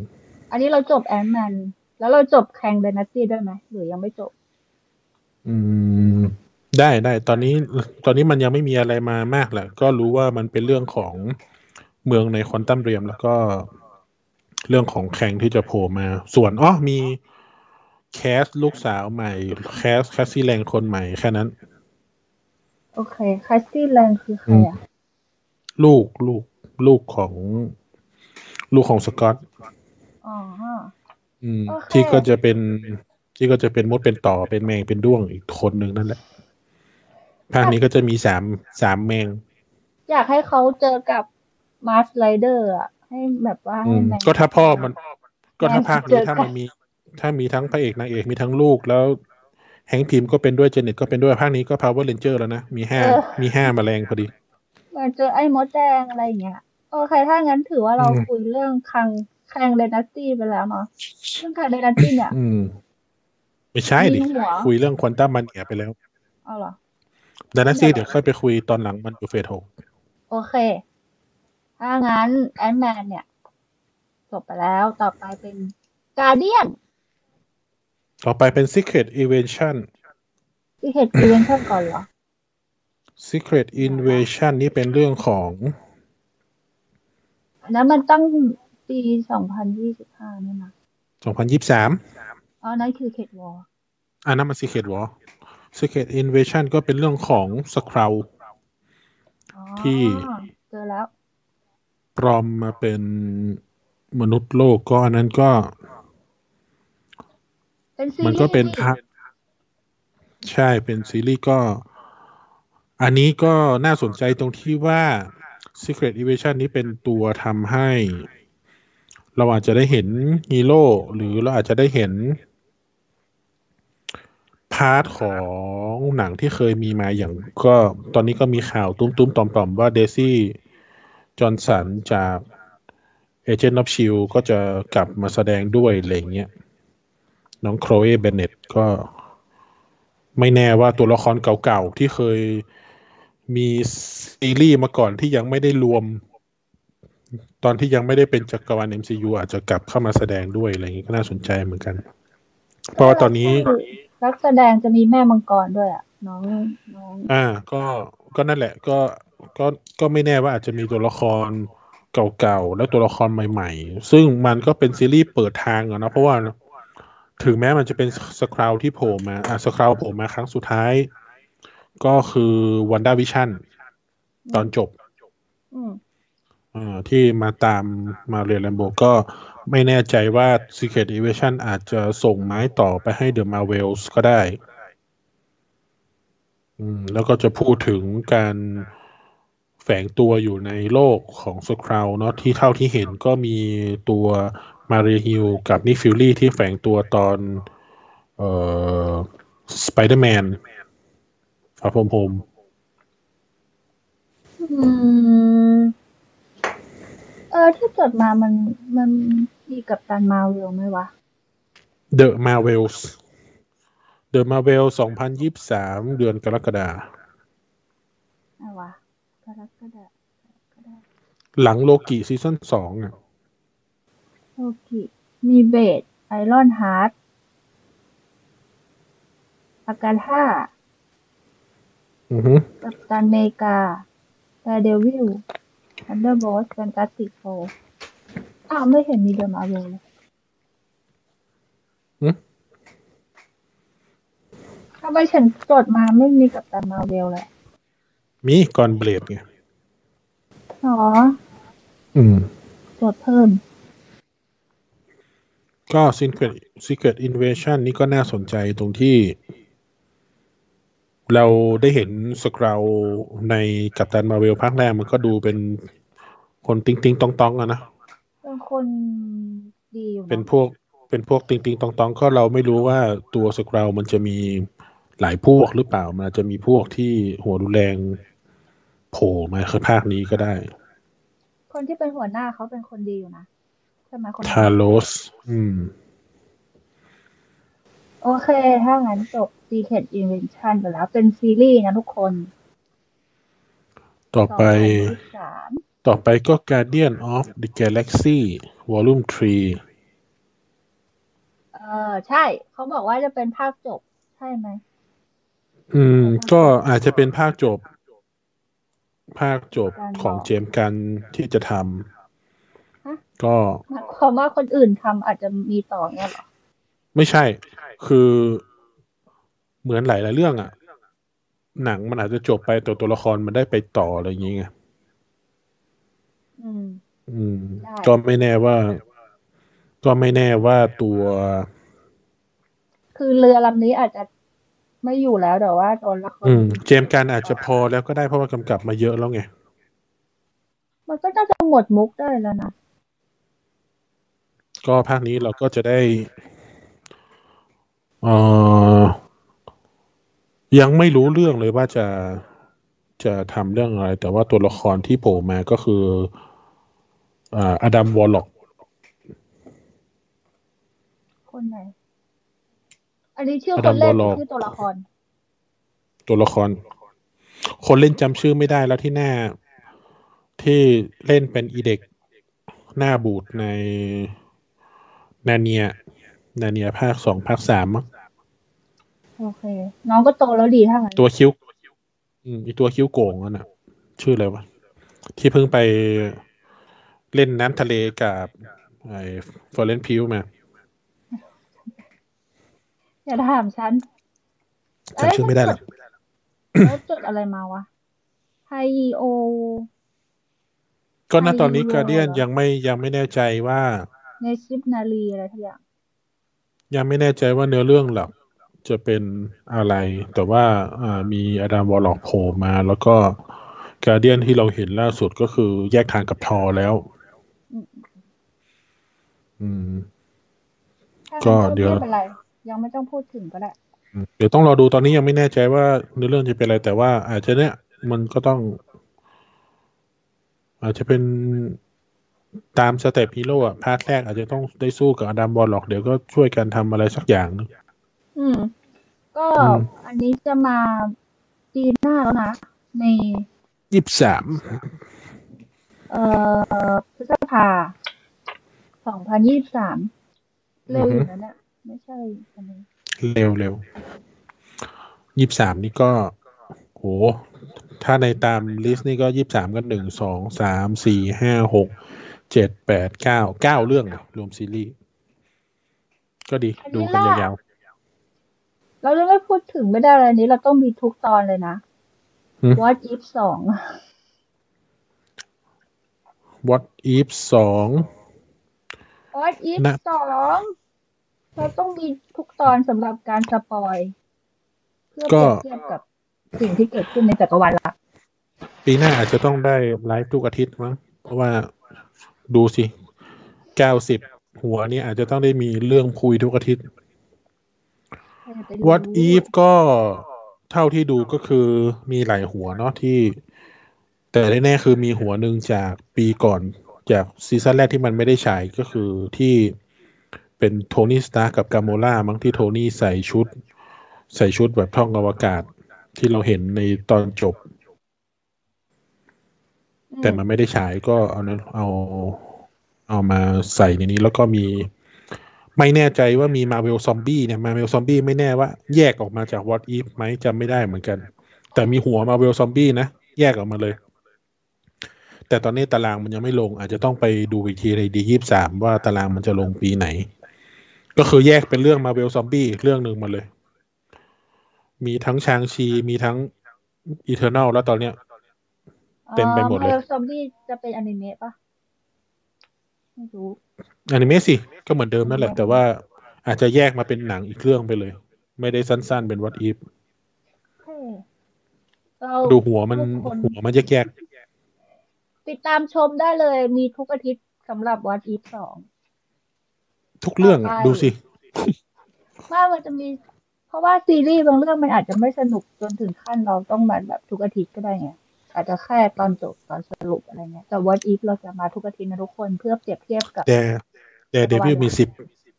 อันนี้เราจบ Ant-Man แล้วเราจบแข่งเดน a ตี้ด้วยไหมหรือยังไม่จบ อืม ได้ได้ตอนนี้ ตอนนี้มันยังไม่มีอะไรมามากแหละ ก็รู้ว่ามันเป็นเรื่องของเมืองใน Quantum Realm แล้วก็เรื่องของ Kang ที่จะโผล่มา ส่วนอ๋อมี cast ลูกสาวใหม่ cast Cassie Lang คนใหม่แค่นั้น โอเค Cassie Lang คือใครอะ ลูกลูกลูกของ ลูกของสกอตอ๋ออืมโอเคที่ก็จะเป็นที่ก็จะเป็นมดเป็นต่อเป็นแมงเป็นด้วงอีกคนหนึ่งนั่นแหละภาคนี้ก็จะมีสามสามแมง อยากให้เขาเจอกับมาร์สไ i เดอร์อะ ให้แบบว่าอืให้มแมนก็ถ้าพ่อมัน ก็ถ้าแม่งภาคนี้เจอกันถ้ามันมี ถ้ามีทั้งพระเอกนางเอกมีทั้งลูกแล้ว แฮงค์พิมพ์ก็เป็นด้วยเจเน็ตก็เป็นด้วยภาคนี้ก็ Power Ranger แล้วนะ มีห้ามีห้าแมลงพอดีเหมือนเจอไอ้มดแดงอะไรอย่างเงี้ยโอเคถ้างั้นถือว่าเราอืมคุยเรื่องคังแข่งเดน a ตี้ไปแล้วเนาะเรื่องแข่งเดน a ตี้เนี่ยอืมไม่ใช่ดิมีหัวคุยเรื่องควอนตัมมันเนียไปแล้วเอาเหรอดานาซี่เดี๋ยวค่อยไปคุยตอนหลังมันอยู่เฟสหกโอเค ถ้างั้นแอนแมนเนี่ย จบไปแล้วต่อไปเป็นกาเดียน ต่อไปเป็น Secret Invasion ที่เห็นอีเวนต์ก่อนเหรอ Secret Invasion นี่เป็นเรื่องของอันนั้นมันตั้งปีสองพันยี่สิบห้านี่นะ2023อ๋อ นั่นคือเขตวอลอันนั้นมัน Secret War Secret Invasion ก็เป็นเรื่องของสคราวอ๋อที่เจอแล้ว ปลอมมาเป็นมนุษย์โลกก็อันนั้นก็เป็นซี มันก็เป็นซีรีส์ปะใช่เป็นซีรีส์ก็ อันนี้ก็น่าสนใจตรงที่ว่า Secret Invasion นี้เป็นตัวทำให้ เราอาจจะได้เห็นฮีโร่หรือเราอาจจะได้เห็น part ของหนังที่เคยมีมาอย่างก็ตอนนี้ก็มีข่าวตุ้มๆ ต่อมๆ ว่า Daisy Johnson จาก Agent of Shield ก็จะกลับมาแสดงด้วยอะไรอย่างเงี้ย น้องโครเอเบนเน็ตก็ไม่แน่ว่าตัวละครเก่าๆ ที่เคยมีซีรีส์มาก่อนที่ยังไม่ได้รวม ตอนที่ยังไม่ได้เป็นจักรวาล MCU อาจจะกลับเข้ามาแสดงด้วยอะไรอย่างนี้ก็น่าสนใจเหมือนกัน เพราะว่าตอนนี้นักแสดงจะมีแม่มังกรด้วยอะน้องน้อง อ่า ก็ก็นั่นแหละ ก็ก็ก็ไม่แน่ว่าอาจจะมีตัวละครเก่าๆ และตัวละครใหม่ ๆ ซึ่งมันก็เป็นซีรีส์เปิดทางอะนะเพราะว่า ถึงแม้มันจะเป็นสคราวที่โผล่มาอะสคราวโผล่มาครั้งสุดท้าย ก็คือวันด้าวิชั่นตอนจบอืมอ่าที่มาตามมาเรียนแลมโบก็ไม่แน่ใจว่า Secret Invasion อาจจะส่งไม้ต่อไปให้ The Marvels ก็ได้ อืม แล้วก็จะพูดถึงการแฝงตัวอยู่ในโลกของ Skrull เนาะที่เท่าที่เห็นก็มีตัว Maria Hill กับ Nick Fury ที่แฝงตัวตอน เอ่อ Spider-Man Far From Homeอืมเออที่จดมามันมันมี Captain Marvel ไหมวะ The Marvels The Marvel 2023 เดือนกรกฎาอะไรวะกรกฎาก็ได้หลัง Loki season สองอะ โอเคมี Blade Ironheart Agatha อือฮึ Captain America Daredevil Thunderbolts Fantastic Fourอ้าวไม่เห็นมีเดอะมาเวลเลยหึ ทำไมฉันจดมาไม่มีกับตันมาเวลเลยมีก่อนเบลดไง อ๋ออืม จดเพิ่ม ก็ Secret Secret Invasion นี่ก็น่าสนใจตรงที่ เราได้เห็นสคราวในกัปตันมาเวลภาคแรกมันก็ดูเป็นคนติงติงตองตองอะนะ เป็นคนดีอยู่ะเป็นพวกเป็นพวกติงติงตองตองก็เราไม่รู้ว่าตัวสคราวมันจะมีหลายพวกหรือเปล่า มันอาจจะมีพวกที่หัวรุนแรงโผล่มาคือภาคนี้ก็ได้ คนที่เป็นหัวหน้าเขาเป็นคนดีอยู่นะใช่ไหมคนนั้นทาโรสอืม โอเค ถ้างั้นจบ Secret Invention ไปแล้ว เป็นซีรีส์นะทุกคน ต่อไป2023ต่อไปก็ Guardian of the Galaxy Volume 3 เออใช่ เขาบอกว่าจะเป็นภาคจบ ใช่ไหม อืม ก็อาจจะเป็นภาคจบ ภาคจบการบอกของเจมส์กันที่จะทฮะำ ก็หมายความว่าคนอื่นทำอาจจะมีต่อเนี่ยเหรอ ไม่ใช่ คือเหมือนหลายๆเรื่องอะหนังมันอาจจะจบไปแต่ตัวละครมันได้ไปต่ออะไรอย่างเงี้ยอืมอืมได้ก็ไม่แน่ว่า ก็ไม่แน่ว่าตัว คือเรือลำนี้อาจจะไม่อยู่แล้วแต่ว่าตัวละครอืมเจมส์กันอาจจะพอแล้วก็ได้เพราะว่ากำกับมาเยอะแล้วไง มันก็น่าจะหมดมุกได้แล้วนะ ก็ภาคนี้เราก็จะได้เอ่อยังไม่รู้เรื่องเลยว่าจะจะทำเรื่องอะไร แต่ว่าตัวละครที่โผล่มาก็คืออ่าอดัมวอลล็อกคนไหน อันนี้ชื่อคนเล่นหรือชื่อตัวละคร ตัวละคร คนเล่นจำชื่อไม่ได้แล้วที่หน้าที่เล่นเป็นอีเด็กหน้าบูดใน นาเนีย นาเนียภาคสองภาคสามมั้งโอเค น้องก็โตแล้วดีถ้างั้นตัวคิ้ว อืมอีตัวคิ้วโก่งนั่นน่ะ ชื่ออะไรวะ ที่เพิ่งไปเล่นน้ำทะเลกับไอ้ฟอร์เรนพิวมา อย่าถามฉันจำชื่อไม่ได้หรอกแล้วจดอะไรมาวะไฮโอ ก็ณตอนนี้การเดียนยังไม่ยังไม่แน่ใจว่า ในซิปนารีอะไรทุกอย่าง ยังไม่แน่ใจว่าเนื้อเรื่องหลักจะเป็นอะไร แต่ว่าอ่ามีอดัมวอลล็อกโผล่มา แล้วก็การเดียนที่เราเห็นล่าสุดก็คือแยกทางกับทอแล้ว อืมอืมถ้าก็งั้นเดี๋ยวไม่เป็นไรยังไม่ต้องพูดถึงก็ได้อืมเดี๋ยวต้องรอดูตอนนี้ยังไม่แน่ใจว่าเนื้อเรื่องจะเป็นอะไร แต่ว่าอาจจะเนี่ยมันก็ต้อง อาจจะเป็น ตาม step ฮีโร่อะ part แรกอาจจะต้องได้สู้กับ Adam Warlock เดี๋ยวก็ช่วยกันทำอะไรสักอย่างหนึงอืม ก็อืมอันนี้จะมาปีหน้าแล้วนะ ในยี่สิบสามเอ่อพฤษภาสองพันยี่สามเร็วอยู่นะเนี่ยไม่ใช่อันนี้เร็วเร็วยี่สิบสามนี่ก็โหถ้าในตามลิสต์นี่ก็ยี่สิบสามก็หนึ่งสองสามสี่ห้าหก เจ็ดแปดเก้าเก้าเรื่องอะรวมซีรีส์ก็ดีดูกันยาวเราจะไม่พูดถึงไม่ได้เลยอันนี้ เราต้องมีทุกตอนเลยนะหืม What if สองๆ What if สอง What if นะสองเราต้องมีทุกตอนสำหรับการสปอย เพื่อเปก็รียบเทียบกับสิ่งที่เกิดขึ้นในจักรวาลหลักปีหน้าอาจจะต้องได้ไลฟ์ทุกอาทิตย์มั้งเพราะว่า ดูสิเก้าสิบหัวนี่อาจจะต้องได้มีเรื่องคุยทุกอาทิตย์ใครจะไปรู้ What if ก็เท่าที่ดูก็คือมีหลายหัวเนาะที่ แต่แน่ๆคือมีหัวหนึ่งจากปีก่อนจาก season แรกที่มันไม่ได้ฉายก็คือที่เป็น Tony Stark กับ Gamora มั้งที่โทนี่ใส่ชุด ใส่ชุดแบบท่องอวกาศที่เราเห็นในตอนจบอืม แต่มันไม่ได้ฉายก็เอานั้นเอาเอามาใส่ในนี้แล้วก็มี ไม่แน่ใจว่ามี Marvel Zombies เนี่ย Marvel Zombies ไม่แน่ว่า แยกออกมาจาก What If ไหมจำไม่ได้เหมือนกัน แต่มีหัว Marvel Zombies นะ แยกออกมาเลย แต่ตอนนี้ตารางมันยังไม่ลง อาจจะต้องไปดูอีกทีใน D ยี่สามว่าตารางมันจะลงปีไหน ก็คือแยกเป็นเรื่อง Marvel Zombies เรื่องหนึ่งมาเลย มีทั้ง Shang-Chi มีทั้ง Eternals แล้วตอนเนี้ย เต็มไปหมดเลยมาซอมบี้จะเป็นอนิเมะปะไม่รู้อนิเมะสิ ก็เหมือนเดิมนั่นแหละ แต่ว่าอาจจะแยกมาเป็นหนังอีกเรื่องไปเลย ไม่ได้สั้นๆเป็น What If เท่เราดูหัวมันทุกคนหัวมันแยกติดตามชมได้เลยมีทุกอาทิตย์สำหรับ What if สองๆทุกเรื่องอะใช่ดูสิว่ามันจะมี เพราะว่าซีรีส์บางเรื่องมันอาจจะไม่สนุกจนถึงขั้นเราต้องมาแบบทุกอาทิตย์ก็ได้ไง อาจจะแค่ตอนจบตอนสรุปอะไรเงี้ย แต่ What if เราจะมาทุกอาทิตย์นะทุกคนเพื่อเปรียบเทียบกับแต่แต่เดวิลมีสิบ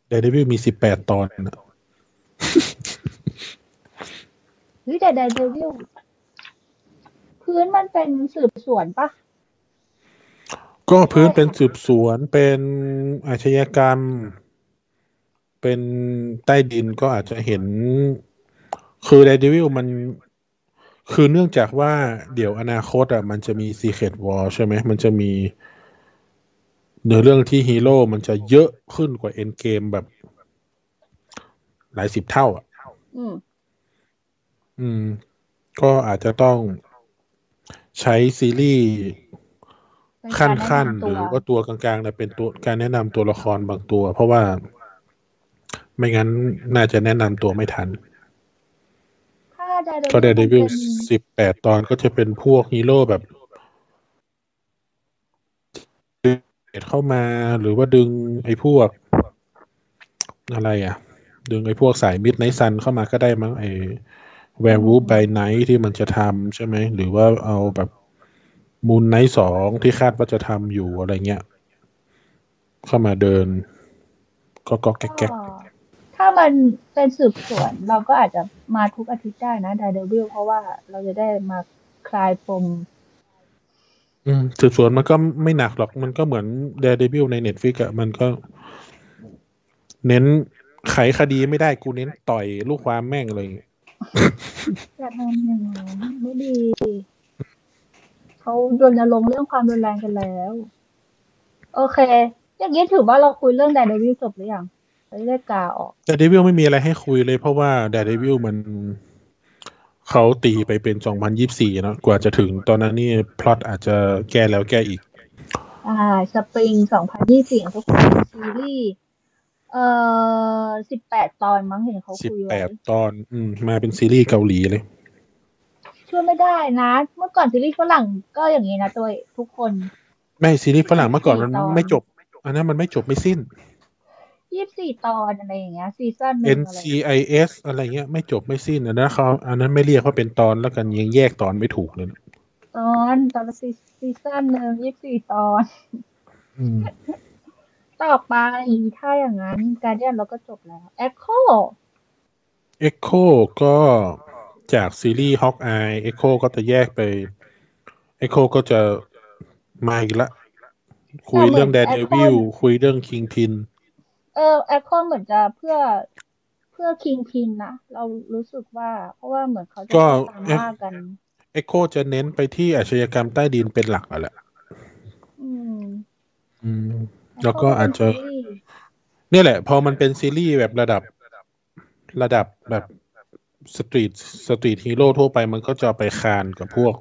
แต่เดวิลมีสิบแปดตอนนะหรือแต่ Daredevil พื้นมันเป็นสืบสวนปะก็พื้นเป็นสืบสวนเป็นอาชญากรรม เป็นใต้ดินก็อาจจะเห็น คือเดวิลมัน คือเนื่องจากว่าเดี๋ยวอนาคตอะมันจะมี Secret War ใช่ไหมมันจะมีเนื้อเรื่องที่ฮีโร่มันจะเยอะขึ้นกว่าเอ็นเกมแบบ หลายสิบเท่า อะ อืม อืม ก็อาจจะต้องใช้ซีรีส์เป็นขั้นการขั้นแะำหตัรือว่าตัวกลางๆเนี่ยเป็นตัวการแนะนำตัวละครบางตัว เพราะว่าไม่งั้นน่าจะแนะนำตัวไม่ทัน ถ้าไดเดวิลก็เดวิลเป็นสิบแปดตอนก็จะเป็นพวกฮีโร่แบบดึงเข้ามาหรือว่าดึงไอ้พวก อะไรอะ ดึงไอ้พวกสาย Midnight Sons เข้ามาก็ได้มั้งไอ้ Werewolf by Night ที่มันจะทำใช่ไหม หรือว่าเอาแบบ Moon Knight สองที่คาดว่าจะทำอยู่อะไรเงี้ย เข้ามาเดิน ก็ก็แก๊กแก๊กก็ถ้ามันเป็นสืบสวนเราก็อาจจะ มาทุกอาทิตย์ได้นะ Daredevil เพราะว่าเราจะได้มาคลายปมอืมสืบสวนมันก็ไม่หนักหรอกมันก็เหมือน Daredevil ใน Netflix อะมันก็ เน้นไขคดีไม่ได้กูเน้นต่อยลูกความแม่งเลยจะทำอย่างนั้นไม่ดีเขารณรงค์เรื่องความรุนแรงกันแล้ว โอเค อย่างนี้ถือว่าเราคุยเรื่องไดเดวิลจบหรือยัง เราจะได้กาออก Daredevil ไม่มีอะไรให้คุยเลยเพราะว่า Daredevil มันเขาตีไปเป็น2024เนอะกว่าจะถึงตอนนั้นนี่พล็อตอาจจะแก้แล้วแก้อีก อ่า สปริงสองพันยี่สิบทุกคนซีรีส์เอ่อสิบแปดตอนมั้งเห็นเขาสิบคุยแปไว้ดตอน อืม มาเป็นซีรีส์เกาหลีเลย ช่วยไม่ได้นะ เมื่อก่อนซีรีส์ฝรั่งก็อย่างนี้นะตัวทุกคน ไม่ซีรีส์ฝรั่งเมื่อก่อนมันตอนไม่จบ อันนั้นมันไม่จบไม่สิ้น ยี่สิบสี่ตอนอะไรอย่างเงี้ยซีซั่นหนึ่งอะไร NCIS อะไรเงี้ยไม่จบไม่สิ้นอันนั้นเขาอันนั้นไม่เรียกว่าเป็นตอนแล้วกันยังแยกตอนไม่ถูกเลยนะตอนตอนละซีซีซั่นหนึ่งยี่สิบสี่ตอนอืมต่อไปถ้าอย่างนั้นการเดียนเราก็จบแล้ว Echo Echo ก็จากซีรีส์ Hawkeye Echo ก็จะแยกไป Echo ก็จะมาอีกละ คุยเรื่อง Daredevil คุยเรื่อง Kingpin เออ Echo เหมือนจะเพื่อเพื่อ Kingpin นะเรารู้สึกว่า เพราะว่าเหมือนเขาจะก็ตามล่ากัน Echo จะเน้นไปที่อาชญากรรมใต้ดินเป็นหลักอะแหละอืม อืม แล้วก็อาจจะเป็นซีรีส์เนี่ยแหละ พอมันเป็นซีรีส์แบบระดับระดับแบบ street street ฮีโร่ทั่วไปมันก็จะไปคานกับพวก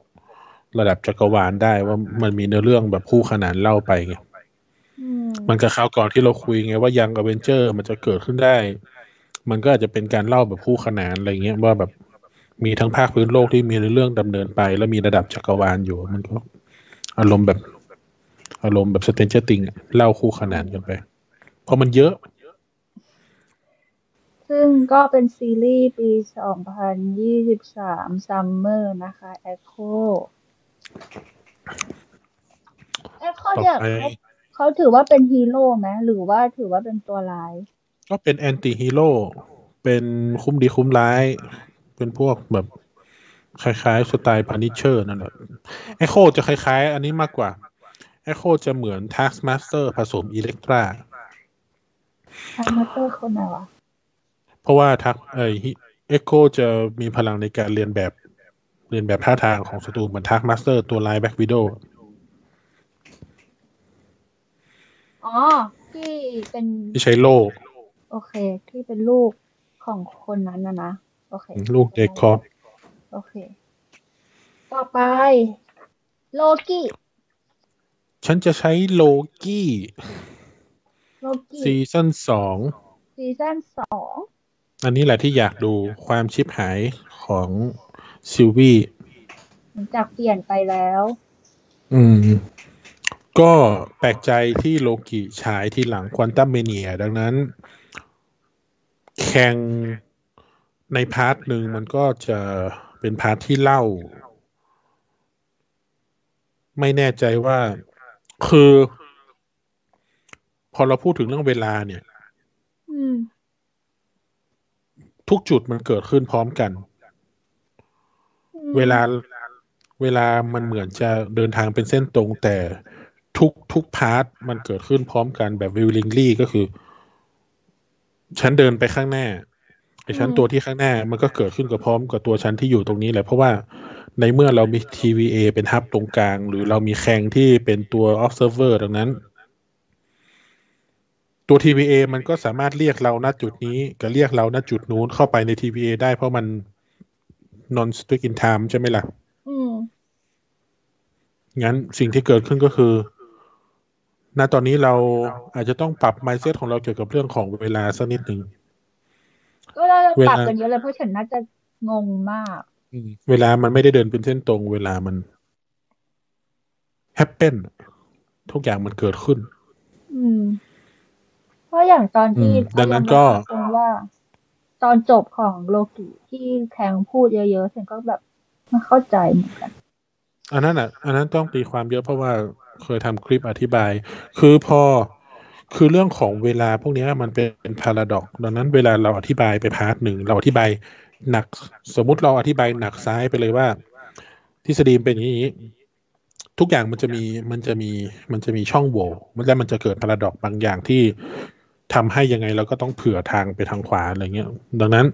ระดับจักรวาลได้ว่ามันมีเนื้อเรื่องแบบคู่ขนานเล่าไปไงอื มมันกับคราวก่อนที่เราคุยไงว่ายังอเวนเจอร์มันจะเกิดขึ้นได้ มันก็อาจจะเป็นการเล่าแบบคู่ขนานอะไรเงี้ยว่าแบบมีทั้งภาคพื้นโลกที่มีเรื่องดำเนินไป แล้วมีระดับจักรวาลอยู่ มันก็อารมณ์แบบ อารมณ์แบบสเตนเจอร์ติงเล่าคู่ขนานกันไป เพราะมันเยอะ ซึ่งก็เป็นซีรีส์ปี 2023 Summer นะคะ Echo Echo ต่อเนี่ยไปเขา เขาถือว่าเป็นฮีโร่ไหมหรือว่าถือว่าเป็นตัวร้าย ก็เป็น anti-hero เป็นคุ้มดีคุ้มร้าย เป็นพวกแบบคล้ายๆสไตล์ Punisher นั่นแหละ Echo จะคล้ายๆ อันนี้มากกว่า Echo จะเหมือน Taskmaster ผสม Elektra Taskmaster คนไหนวะ เพราะว่าทักเอเอโคจะมีพลังในการเลียนแบบ เลียนแบบท่าทางของศัตรูเหมือน Taskmaster ตัวร้าย Black Widow อ๋อ ที่เป็นที่ใช้โล่โอเค ที่เป็นลูกของคนนั้นนะนะ โอเค ลูก Dreykov โอเค ต่อไป โลกิฉันจะใช้โลกี้โลกิ season สอง season สองอันนี้แหละที่อยากดูความชิบหายของซิลวีหลังจากเปลี่ยนไปแล้ว อืม ก็แปลกใจที่โลกิฉายที่หลัง Quantumania ดังนั้น Kang ใน part หนึ่งมันก็จะเป็น part ที่เล่า ไม่แน่ใจว่าคือ พอเราพูดถึงเรื่องเวลาเนี่ยอืมทุกจุดมันเกิดขึ้นพร้อมกันอืมเวลาเวลามันเหมือนจะเดินทางเป็นเส้นตรงแต่ ทุกทุกพาร์ทมันเกิดขึ้นพร้อมกันแบบวิลลิงลี่ก็คือ ฉันเดินไปข้างหน้าไอ้ฉันตัวที่ข้างหน้ามันก็เกิดขึ้นกับพร้อมกับตัวฉันที่อยู่ตรงนี้แหละเพราะว่าในเมื่อเรามี TVA เป็นฮับตรงกลาง หรือเรามีแข่งที่เป็นตัว observer ดังนั้น ตัว TVA มันก็สามารถเรียกเราณจุดนี้ กับเรียกเราณจุดนู้นเข้าไปใน TVA ได้เพราะมัน non strict in time ใช่ไหมล่ะอืมงั้นสิ่งที่เกิดขึ้นก็คือ ณตอนนี้เราอาจจะต้องปรับ mindset ของเราเกี่ยวกับเรื่องของเวลาสักนิดหนึ่งก็เราจะเวปรับลากันเยอะเลยเพราะฉันน่าจะงงมากอืมเวลามันไม่ได้เดินเป็นเส้นตรง เวลามัน happen ทุกอย่างมันเกิดขึ้น อืม เพราะอย่างตอนที่อืมดังนั้นก็ตรงว่า ตอนจบของโลกิที่แทงพูดเยอะๆฉันก็แบบไม่เข้าใจเหมือนกันอันนั้นอะ อันนั้นต้องตีความเยอะเพราะว่า เคยทำคลิปอธิบาย คือพอคือเรื่องของเวลาพวกนี้มันเป็นพาราดอกดังนั้นเวลาเราอธิบายไปพาร์ทหนึ่งเราอธิบายหนัก สมมุติเราอธิบายหนักซ้ายไปเลยว่า ทฤษฎีเป็นอย่างนี้ ทุกอย่างมันจะมีมันจะมีมันจะมีช่องโหว่มันแล้วมันจะเกิดพาราดอกบางอย่างที่ทำให้ยังไงเราก็ต้องเผื่อทางไปทางขวาอะไรเงี้ย ดังนั้น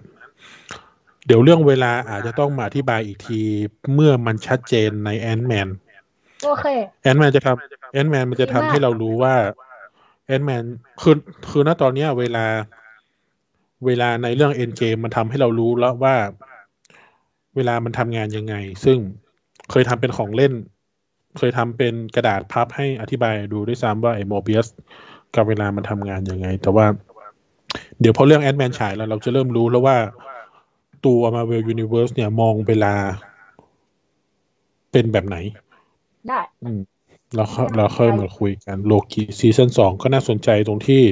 เดี๋ยวเรื่องเวลาอาจจะต้องมาอธิบายอีกทีเมื่อมันชัดเจนในแอนแมน โอเค Ant-Man จะทำ Ant-Man มันจะทำให้เรารู้ว่า Ant-Man คือคือณตอนเนี้ย เวลา เวลาในเรื่อง Endgame มันทำให้เรารู้แล้วว่า เวลามันทำงานยังไง ซึ่งเคยทำเป็นของเล่น เคยทำเป็นกระดาษพับให้อธิบายดูด้วยซ้ำว่าไอ้ Mobius กับเวลามันทำงานยังไง แต่ว่า เดี๋ยวพอเรื่อง Ant-Man ฉายแล้วเราจะเริ่มรู้แล้วว่าตัว Marvel Universe เนี่ยมองเวลาเป็นแบบไหน ได้อืมเราค่อยเราค่อยมาคุยกันโลกิซีซั่นสองก็น่าสนใจตรงที่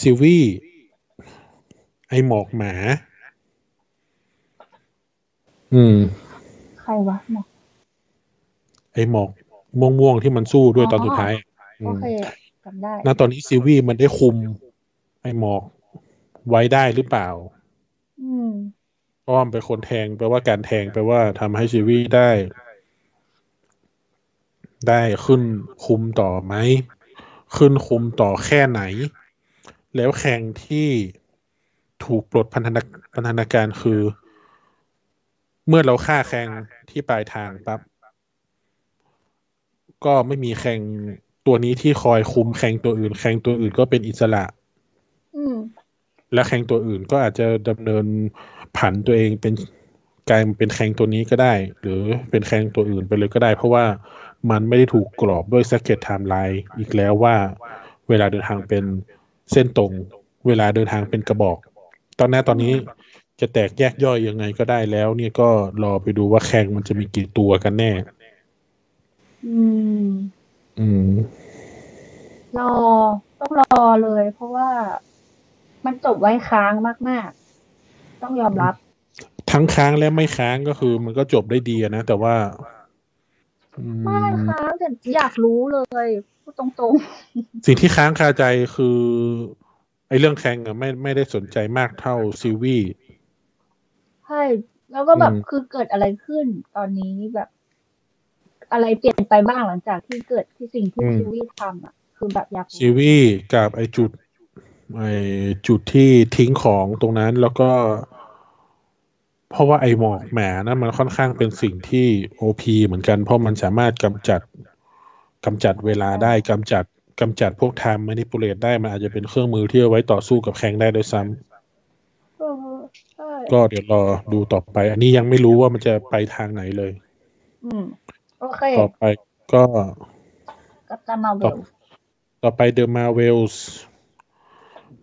ซิวี่ไอหมอกหมา อืม ใครวะหมอไอหมอกม่วงๆที่มันสู้ด้วยอ๋อตอนสุดท้ายอืโอมเคจำได้ณตอนนี้ซิวี่มันได้คุม ไอหมอกไว้ได้หรือเปล่า อืมเพราะว่ามันเป็นคนแทงแปลว่าการแทงแปลว่าทำให้ซิวี่ได้ ได้ขึ้นคุมต่อไหม ขึ้นคุมต่อแค่ไหน แล้วแข่งที่ถูกปลดพันธนาพันธนาการคือ เมื่อเราฆ่าแข่งที่ปลายทางปั๊บก็ไม่มีแข่งตัวนี้ที่คอยคุมแข่งตัวอื่น แข่งตัวอื่นก็เป็นอิสระอืมและ Kang ตัวอื่นก็อาจจะดำเนินผันตัวเองเป็นกลายมาเป็น Kang ตัวนี้ก็ได้ หรือเป็น Kang ตัวอื่นไปเลยก็ได้ เพราะว่า มันไม่ได้ถูกกรอบด้วย s ซ c เก็ตไทม์ไลน์อีกแล้วว่า เวลาเดินทางเป็นเส้นตรง เวลาเดินทางเป็นกระบอก ตอนนี้ตอนนี้จะแตกแยกย่อยยังไงก็ได้แล้ว เนี่ยก็รอไปดูว่า Kang มันจะมีกี่ตัวกันแน่ อืม อืม รอ ต้องรอเลย เพราะว่ามันจบไว้ค้างมาก ๆ ต้องยอมรับ ทั้งค้างและไม่ค้างก็คือ มันก็จบได้ดีอะนะ แต่ว่า อืมไม่ค้างแต่อยากรู้เลยพูดตรงสิ่งที่ค้างคาใจคือ ไอ้เรื่องแข่งอะไม่ไม่ได้สนใจมากเท่าซิวีๆใช่แล้วก็แบบอืมคือเกิดอะไรขึ้นตอนนี้แบบ อะไรเปลี่ยนไปบ้างหลังจากที่เกิดที่สิ่งที่ชีวิตทำอะ คือแบบอยากซิรู้วีกับไอ้จุดไอ้จุดที่ทิ้งของตรงนั้นแล้วก็ เพราะว่าไอ้หมอกแหมนะมันค่อนข้างเป็นสิ่งที่โอพีเหมือนกัน เพราะมันสามารถกำจัดกำจัดเวลาได้กำจัดกำจัดพวกไทม์ม a นิปูเลตได้มันอาจจะเป็นเครื่องมือที่เอาไว้ต่อสู้กับแข่งได้ด้วยซ้ำเออใช่ก็เดี๋ยวรอดูต่อไป อันนี้ยังไม่รู้ว่ามันจะไปทางไหนเลย อืมโอเค ต่อไปก็กับตามาเวต่อลต่อไป The Marvels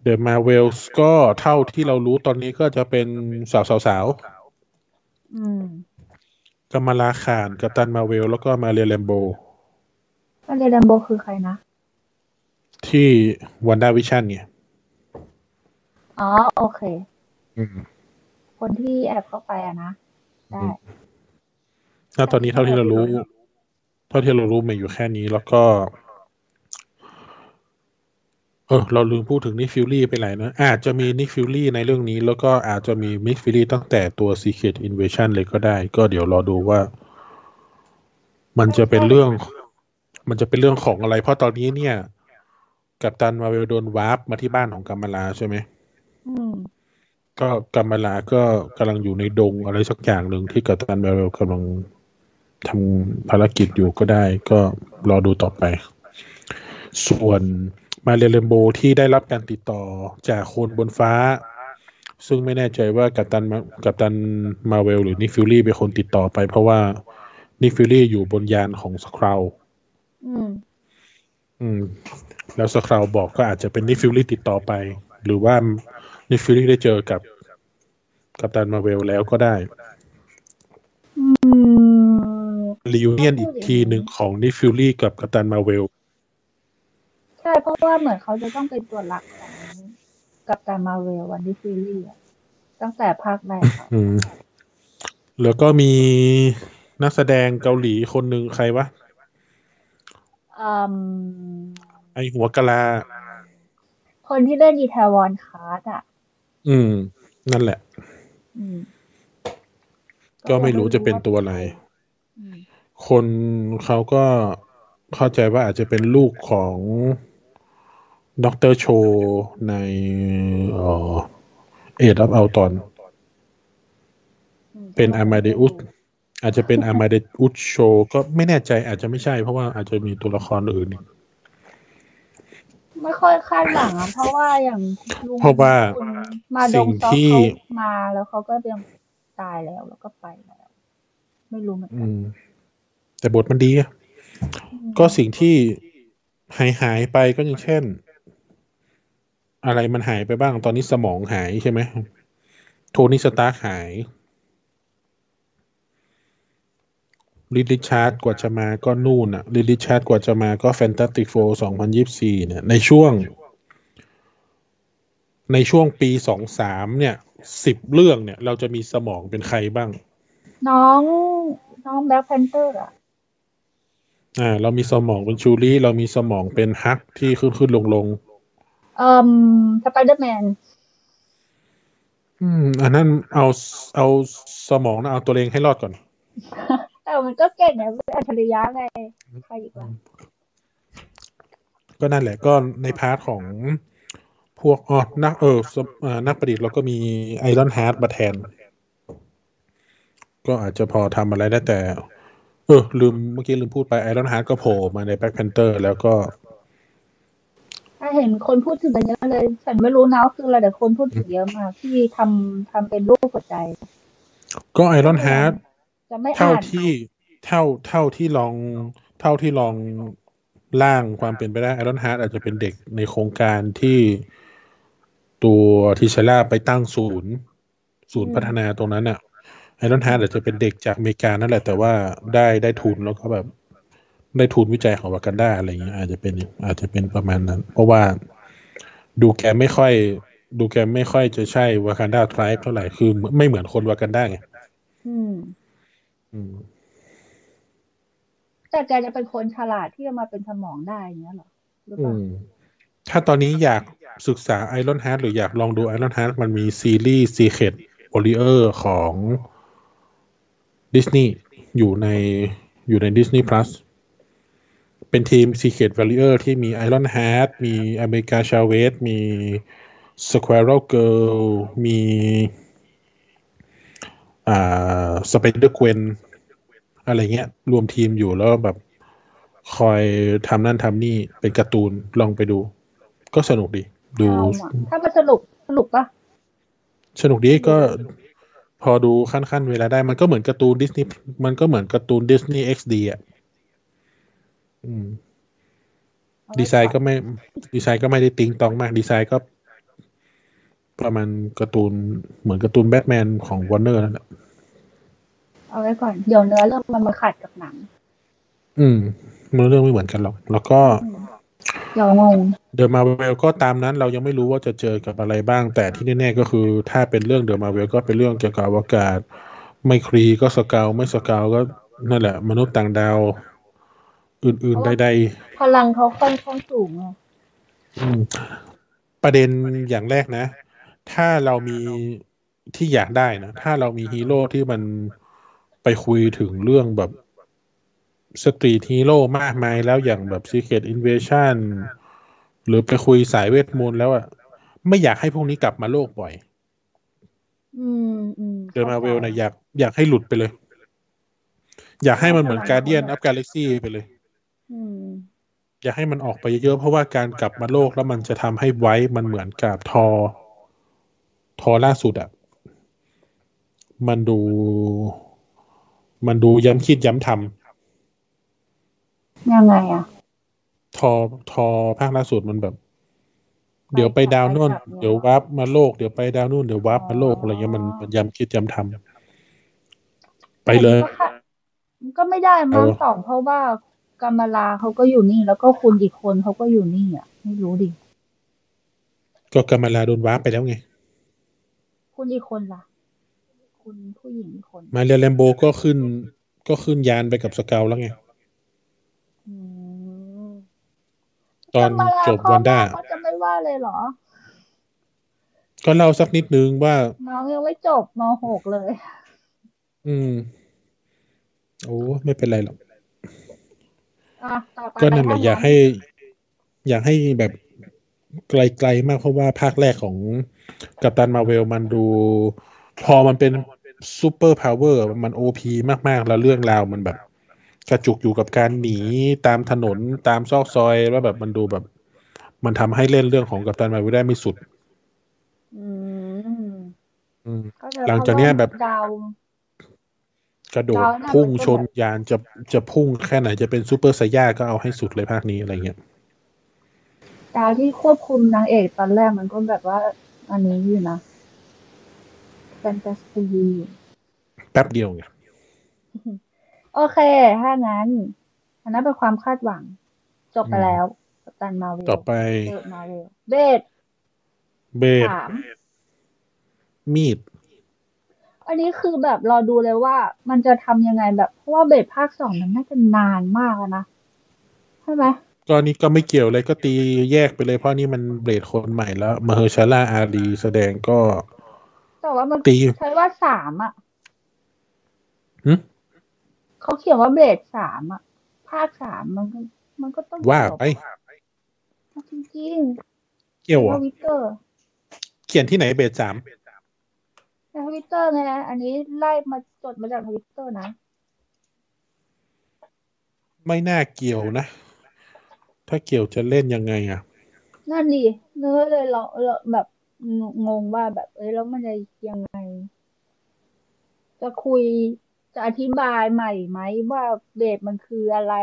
The Marvels ก็เท่าที่เรารู้ตอนนี้ก็จะเป็นสาวสาวสาวอืม กัมาลาขานกัปตันมาเวล แล้วก็มาเรียแลมโบแล้วเรดัมโบคือใครนะ ที่ WandaVision เนี่ยอ๋อ โอเคอืมคนที่แอบเข้าไปอะนะ ได้ณตอนนี้เท่าที่เรารู้ เท่าที่เรารู้มีอยู่แค่นี้แล้วก็ เออเราลืมพูดถึง Nick Fury ไปไหนนะ อาจจะมี Nick Fury ในเรื่องนี้ แล้วก็อาจจะมี Nick Fury ตั้งแต่ตัว Secret Invasion เลยก็ได้ ก็เดี๋ยวรอดูว่า มันจะเป็นเรื่อง มันจะเป็นเรื่องของอะไร เพราะตอนนี้เนี่ย กัปตันมาเวลโดนวาร์ปมาที่บ้านของกัมมาลาใช่ไหมอืมก็กัมมาลาก็กำลังอยู่ในดงอะไรสักอย่างหนึ่งที่กัปตันมาเวลกำลังทำภารกิจอยู่ก็ได้ ก็รอดูต่อไป ส่วน มาเรเลมโบที่ได้รับการติดต่อจากคนบนฟ้า ซึ่งไม่แน่ใจว่ากัปตันมาCaptain Marvel หรือ Nick Fury เป็นคนติดต่อไป เพราะว่า Nick Fury อยู่บนยานของ Skrull อืมอืม แล้ว Skrull บอกก็อาจจะเป็น Nick Fury ติดต่อไป หรือว่า Nick Fury ได้เจอกับ Captain Marvel แล้วก็ได้อืม re union อีกทีหนึ่งของ Nick Fury กับ Captain Marvel ใช่เพราะว่าเหมือนเขาจะต้องเป็นตัวหลักของCaptain Marvel วันดิซีรีส์อะตั้งแต่ภาคแรกอะอืมแล้วก็มีนักแสดงเกาหลีคนหนึ่งใครวะอืมไอหัวกะลา คนที่เล่น Itaewon Class อะ อืม นั่นแหละอืมก็ไม่รู้จะเป็นตัวอะไรอืมคนเขาก็เข้าใจว่าอาจจะเป็นลูกของ Doctor Cho ในเอ่อ Age of Ultron อืมเป็น Amadeus อาจจะเป็น Amadeus Cho ก็ไม่แน่ใจอาจจะไม่ใช่เพราะว่าอาจจะมีตัวละครอื่นอีกไม่ค่อยคาดหวังอะเพราะว่าอย่างลุงเพราะว่าคุณมาดสิ่งงซอกที่เขามาแล้วเขาก็ยังตายแล้วแล้วก็ไปแล้ว ไม่รู้เหมือนอืกันมแต่บทมันดีอะก็สิ่งที่หายหายไปก็อย่างเช่น อะไรมันหายไปบ้าง ตอนนี้สมองหายใช่ไหม Tony Stark หาย Reed Richards กว่าจะมาก็นู่นอะ Reed Richards กว่าจะมาก็ Fantastic Four สองพันยี่สี่เนี่ย ในช่วง ในช่วงปีสองสามเนี่ยสิบเรื่องเนี่ย เราจะมีสมองเป็นใครบ้าง น้องน้อง Black Panther อะอ่า เรามีสมองเป็น Shuri เรามีสมองเป็นฮักที่ขึ้นขึ้นลงลง เอ่อสไปเดอร์แมนอืม อันนั้นเอาเอาสมองนะเอาตัวเองให้รอดก่อน แต่มันก็เก่งไงเป็นอัจฉริยะไงใครอีกล่ะก็นั่นแหละก็ใน part ของพวกอ๋อนักเออสเอ่อนักประดิษฐ์เราก็มีIronheart มาแทน ก็อาจจะพอทำอะไรได้แต่ เออลืมเมื่อกี้ลืมพูดไป Ironheart ก็โผล่มาใน Black Panther แล้วก็ ถ้าเห็นคนพูดถึงกันเยอะเลย ฉันไม่รู้นะว่าคืออะไรแต่คนพูดถึงเยอะมากที่ทำทำเป็นรูปหัวใจ ก็ Ironheartจะไม่เท่าอ่านที่เท่าเท่าที่ลองเท่าที่ลองร่างความเป็นไปได้ Ironheart อาจจะเป็นเด็กในโครงการที่ตัวทิชล่าไปตั้งศูนย์ ศูนย์พัฒนาตรงนั้นอะไอรอนฮาร์ดอาจจะเป็นเด็กจากอเมริกานั่นแหละแต่ว่าได้ได้ทุนแล้วก็แบบ ได้ทุนวิจัยของวากันดาอะไรอย่างเงี้ยอาจจะเป็นอาจจะเป็นประมาณนั้น เพราะว่าดูแกไม่ค่อย ดูแกไม่ค่อยจะใช่วากันดาทริปเท่าไหร่คือไม่เหมือนคนวากันดาไงอืม อืม แต่แกจะเป็นคนฉลาดที่จะมาเป็นสมองได้อย่างเงี้ยเหรอหรืออืเปล่ามถ้าตอนนี้อยากศึกษา Ironheart หรืออยากลองดู Ironheart มันมีซีรีส์ Secret Warrior ของดิสนีย์อยู่ในอยู่ใน Disney Plus เป็นทีม Secret Warrior ที่มี Ironheart มี America Chavez มี Squirrel Girl มีอ่า Spider-Gwen อะไรเงี้ย รวมทีมอยู่แล้วแบบคอยทำนั่นทำนี่เป็นการ์ตูนลองไปดู ก็สนุกดี ดูเอาอะถ้ามันสนุกสนุกปะสนุกดีก็พอดูขั้นๆ เวลาได้มันก็เหมือนการ์ตูนดิสนีย์มันก็เหมือนการ์ตูน Disney XD อะอืมเอาว้ ดีไซน์ก็ไม่ ดีไซน์ก็ไม่ได้ติงตองมาก ดีไซน์ก็ ประมาณการ์ตูนเหมือนการ์ตูนแบทแมนของวอร์เนอร์นั่นแหละเอาไว้ก่อน เดี๋ยวเนื้อเรื่องมันมาขัดกับหนัง อืมมันเรื่องไม่เหมือนกันหรอก แล้วก็อืมเดี๋ยวงง The Marvels ก็ตามนั้น เรายังไม่รู้ว่าจะเจอกับอะไรบ้าง แต่ที่แน่ๆก็คือ ถ้าเป็นเรื่อง The Marvels ก็เป็นเรื่องเกี่ยวกับอวกาศ ไม่ Kree ก็ Skrull ไม่ Skrull ก็นั่นแหละ มนุษย์ต่างดาว อื่น ๆ ใด พลังเขาค่อนข้างสูงอะๆอืมประเด็นอย่างแรกนะ ถ้าเรามีที่อยากได้นะ ถ้าเรามีฮีโร่ที่มันไปคุยถึงเรื่องแบบ street hero มากมายแล้วอย่างแบบ Secret Invasion หรือไปคุยสายเวทมนต์แล้วอะไม่อยากให้พวกนี้กลับมาโลกบ่อย อืมอืม The Marvels นะอยากอยากให้หลุดไปเลย อยากให้มันเหมือน Guardians of the Galaxy ไปเลย อืมอยากให้มันออกไปเยอะๆเพราะว่าการกลับมาโลกแล้วมันจะทำให้ไว้มันเหมือนกับทอ ทอล่าสุดอะมันดู มันดูย้ำคิดย้ำทยังไงอะำทอทอภาคล่าสุดมันแบบ เดี๋ยวไปดาวนู่นไปกลับเนี่ยเดี๋ยววับมาโลกเดี๋ยวไปดาวนู่นเดี๋ยววับมาโลกอ๋อออะไรเงี้ยมันมันย้ำคิดย้ำทำไปเลยแต่มันก็ค่ะมันก็ไม่ได้มั้งเออสองเพราะว่า กำมลาเขาก็อยู่นี่ แล้วก็คุณอีกคนเขาก็อยู่นี่อะ ไม่รู้ดิ ก็กำมลาโดนวับไปแล้วไง คุณอีกคนล่ะ คุณผู้หญิงอีกคน มาเรียแลมโบก็ขึ้น ก็ขึ้นยานไปกับสเกลแล้วไงอืมตอนกำมลาจบพ่อวันด้าแม่เขาจะไม่ว่าเลยเหรอ ก็เล่าสักนิดนึงว่าน้องยังไม่จบมหกเลย อืม โอ้ไม่เป็นไรหรอกอะต่อไป ก็นั่นแหละไปอยากให้ อยากให้แบบไกลๆมากเพราะว่าภาคแรกของ Captain Marvel มันดู พอมันเป็น super power มัน OP มากๆ แล้วเรื่องราวมันแบบ กระจุกอยู่กับการหนีตามถนนตามซอกซอยแล้วแบบมันดูแบบ มันทำให้เล่นเรื่องของกัปตันมาเวลได้ไม่สุดอืมอืมก็จะหลังจากเนี้ยแบบดาว กระโดดแล้วน่ะพุ่งมันก็ชนยานจะจะพุ่งแค่ไหนจะเป็นซูเปอร์ไซย่าก็เอาให้สุดเลยภาคนี้อะไรเงี้ยดาวที่ควบคุมนางเอกตอนแรกมันก็แบบว่า อันนี้อยู่นะแฟนตาซีแป๊บเดียวไงโอเค ถ้างั้น อันนั้นเป็นความคาดหวัง จบไปแล้วกัปตันมาเวลต่อไปเบดมาเวลเบดเบสสามมีด อันนี้คือแบบรอดูเลยว่ามันจะทำยังไงแบบเพราะว่าเบดภาคสองมันน่าจะนานมากแล้วนะใช่ไหมก็นี่ก็ไม่เกี่ยวเลยก็ตีแยกไปเลยเพราะนี่มันเบสคนใหม่แล้วมาเฮอร์ชาร่าอารีแสดงก็แต่ว่ามันตีใช้ว่าสามอะหึเขาเขียนว่า Blade สามอะ ภาคสามมันก็มันก็ต้องว่าจบไปจริงๆเกี่ยวเหรอในอะทวิตเตอร์เขียนที่ไหนเบสสาม ในทวิตเตอร์ไงนะอันนี้ไล่มาจดมาจากทวิตเตอร์นะ ไม่น่าเกี่ยวนะ ถ้าเกี่ยวจะเล่นยังไงอะ นั่นดิเนื้อเลยเราเราแบบงงว่าแบบ เอ้ยแล้วมันจะยังไง จะคุยจะอธิบายใหม่ไหมว่าเบสมันคืออะไร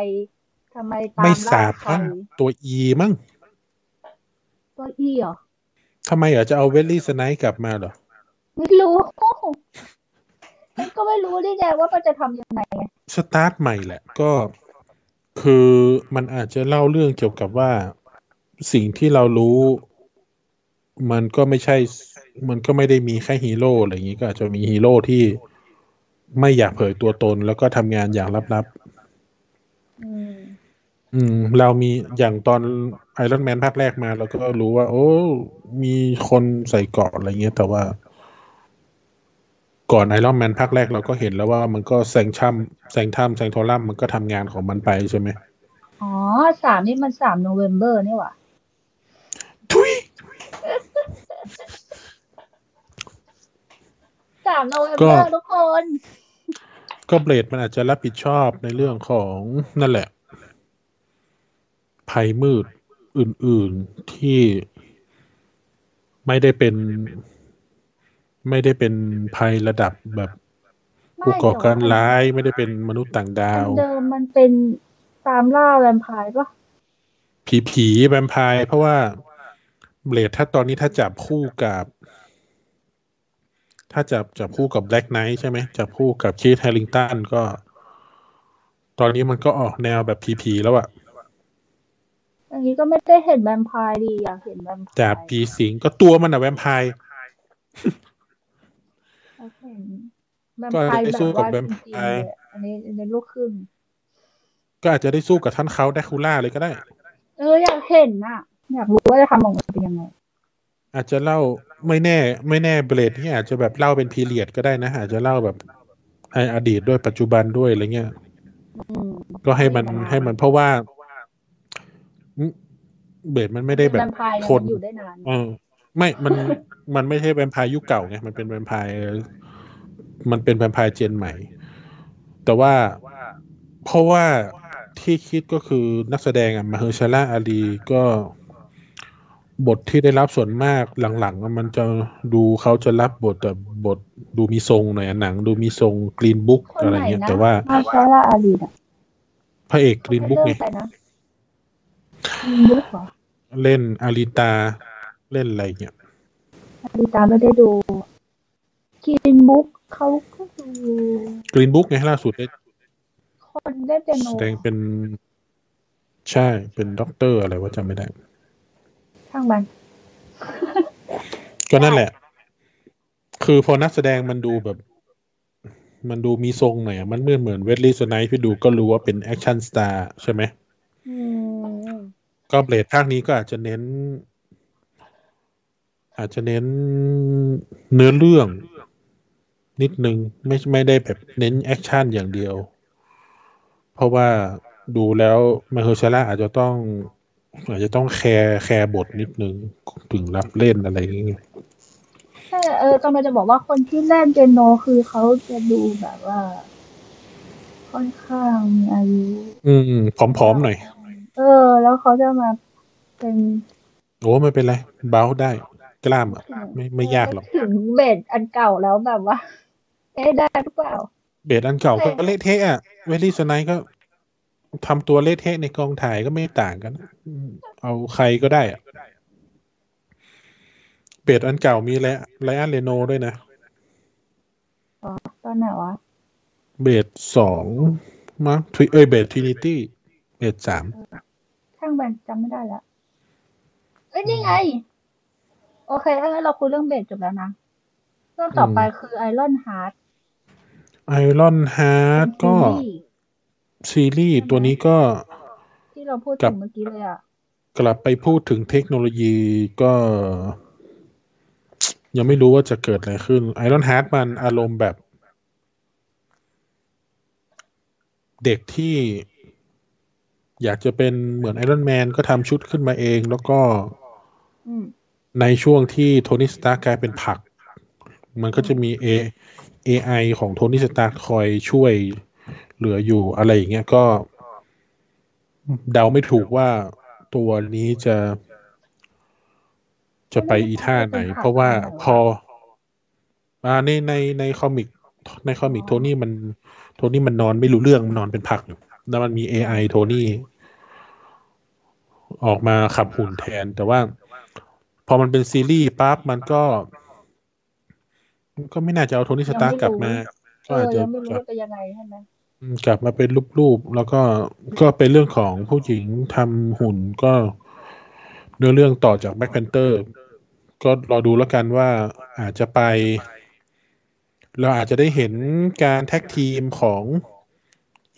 ทำไมตาไม่มสาล่าบใครมั้งตัวอีมั้งตัวอีเหรอทำไมเหรอจะเอาเวลลี่สไนท์กลับมาเหรอ ไม่รู้ฉันก็ไม่รู้ได้ไงว่ามันจะทำยังไงสตาร์ทใหม่แหละ ก็คือมันอาจจะเล่าเรื่องเกี่ยวกับว่าสิ่งที่เรารู้ มันก็ไม่ใช่ มันก็ไม่ได้มีแค่ฮีโร่อะไรอย่างนี้ก็อาจจะมีฮีโร่ที่ไม่อยากเผยตัวตน แล้วก็ทำงานอย่างลับอืมๆอืมเรามีอย่างตอน Iron Man ภาคแรกมาเราก็รู้ว่า โอ้ มีคนใส่เกราะอะไรเงี้ย แต่ว่า ก่อน Iron Man ภาคแรกเราก็เห็นแล้วว่ามันก็ Sanctum Sanctorum มันก็ทำงานของมันไปใช่ไหมอ๋อสามนี่มันสาม November นี่หว่าทุยสาม November ก็ทุกคน ก็ Blade มันอาจจะรับผิดชอบในเรื่องของนั่นแหละ ภัยมืดอื่น ๆที่ไม่ได้เป็น ไม่ได้เป็นภัยระดับแบบไม่ผู้ก่อการเดี๋ยวร้ายไม่ได้เป็นมนุษย์ต่างดาวอันเดิมมันเป็นตามล่าแวมไพร์ปะผีผีแวมไพร์เพราะว่า Blade ถ้าตอนนี้ถ้าจับคู่กับ ถ้าจับจับคู่กับ Black Knight ใช่ไหมจับคู่กับ Kit Harington ก็ ตอนนี้มันก็ออกแนวแบบผีผีแล้วอะอันนี้ก็ไม่ได้เห็นแวมไพร์ดีอยากเห็นแวมไพร์จากผีสิงก็ตัวมันอะแวมไพร์ อยากเห็นแวมก็ไพร์ได้แบสู้บกับว่าแวจมริงไพๆร์เลยอันนี้อันนี้ลูกครึ่งก็อาจจะได้สู้กับท่านเขาแดคูล่าเลยก็ได้ เอออยากเห็นน่ะ อยากรู้ว่าจะทำออกมาเป็นยังไง อาจจะเล่าไม่แน่ ไม่แน่เบลดที่อาจจะแบบเล่าเป็นพีเรียดก็ได้นะ อาจจะเล่าแบบในอดีตด้วยปัจจุบันด้วยอะไรเงี้ยอืมก็ให้มันให้มันเพราะว่าอืมเบลดมันไม่ได้แบแวบมไพร์เนี่ยคนมันอยู่ได้นานเออ ไม่ มัน มันไม่ใช่แวมไพร์ยุคเก่าไง มันเป็นแวมไพร์ มันเป็นแวมไพร์ gen ใหม่ แต่ว่า เพราะว่าที่คิดก็คือนักแสดงอะ Mahershala Ali ก็บทที่ได้รับส่วนมากหลังๆอะมันจะดูเขาจะรับบทแต่บทดูมีทรงหน่อยอะหนัง ดูมีทรง Green Book คนอะไรไหนเงี้ยนะแต่ว่ามาชาร่าอาลีน่ะพระเอกกรีนบุ๊กเริ่ไงมไปนะGreen Book เหรอเล่น Alita เล่นอะไรเงี้ย Alita ไม่ได้ดู Green Book เขาก็ดู Green Book ไงล่าสุดได้คนได้เป็นโนแสดงเป็น ใช่เป็นด็อกเตอร์อะไรว่าจำไม่ได้ช่างมันก็นั่นแหละ คือพอนักแสดงมันดูแบบ มันดูมีทรงหน่อยอะมันเหมือนเหมือน Wesley Snipes พี่ดูก็รู้ว่าเป็น action star ใช่ไหมอืมก็ Blade ภาคนี้ก็อาจจะเน้น อาจจะเน้นเนื้อเรื่องนิดนึงไม่ไม่ได้แบบเน้น action อย่างเดียว เพราะว่าดูแล้ว Mahershala อาจจะต้อง อาจจะต้องแคร์แคร์บทนิดนึงถึงรับเล่นอะไรอย่างเงี้ยใช่เออกำลังจะบอกว่าคนที่เล่นเปียโนคือเขาจะดูแบบว่า ค่อนข้างมีอายุอืมอืมผอมๆหน่อย เออ แล้วเขาจะมาเป็นโอ้ไม่เป็นไรเบาได้ กล้ามอะไม่ไม่ยากหรอกถึงเบสอันเก่าแล้วแบบว่าเอ๊ะได้หรือเปล่า เบสอันเก่าก็เละเทะอะเวลี่สไนก็ทำตัวเละเทะในกองถ่ายก็ไม่ต่างกันอืมเอาใครก็ได้อะเบสอันเก่ามีไลไลอันเรโนด้วยนะอ๋อตอนไหนวะ เบสสองมั้งทริเอ้ย Blade Trinity Blade สามช่างแม่งจำไม่ได้แล้วเอ้ยนี่ไง โอเคถ้างั้นเราคุยเรื่องเบสจบแล้วนะ เรื่องต่อไปคือ Ironheart Ironheart ก็ซีรีส์ตัวนี้ก็ ที่เราพูดถึงกับเมื่อกี้เลยอะ กลับไปพูดถึงเทคโนโลยีก็ ยังไม่รู้ว่าจะเกิดอะไรขึ้น Ironheart มันอารมณ์แบบ เด็กที่อยากจะเป็นเหมือน Iron Man ก็ทำชุดขึ้นมาเองแล้วก็อืม ในช่วงที่ Tony Stark กลายเป็นผัก มันก็จะมี A AI ของ Tony Stark คอยช่วยเหลืออยู่อะไรอย่างเงี้ยก็เดาไม่ถูกว่าตัวนี้จะจะไปอีท่าไหน เพราะว่าพออ่าในในใน comic ใน comic Tony มัน Tony มันนอนไม่รู้เรื่องมันนอนเป็นผักอยู่แล้วมันมี AI โทนี่ออกมาขับหุ่นแทนแต่ว่า พอมันเป็นซีรีส์ปั๊บมันก็มันก็ไม่น่าจะเอา Tony Stark กลับมาเอก็อาจจะยังไม่รู้กลับว่าจะยังไงใช่ไหมอืมกลับมาเป็นรูปๆแล้วก็ก็เป็นเรื่องของผู้หญิงทำหุ่นก็เนื้อเรื่องต่อจาก Black Panther ก็รอดูแล้วกันว่าอาจจะไป เราอาจจะได้เห็นการ tag team ของ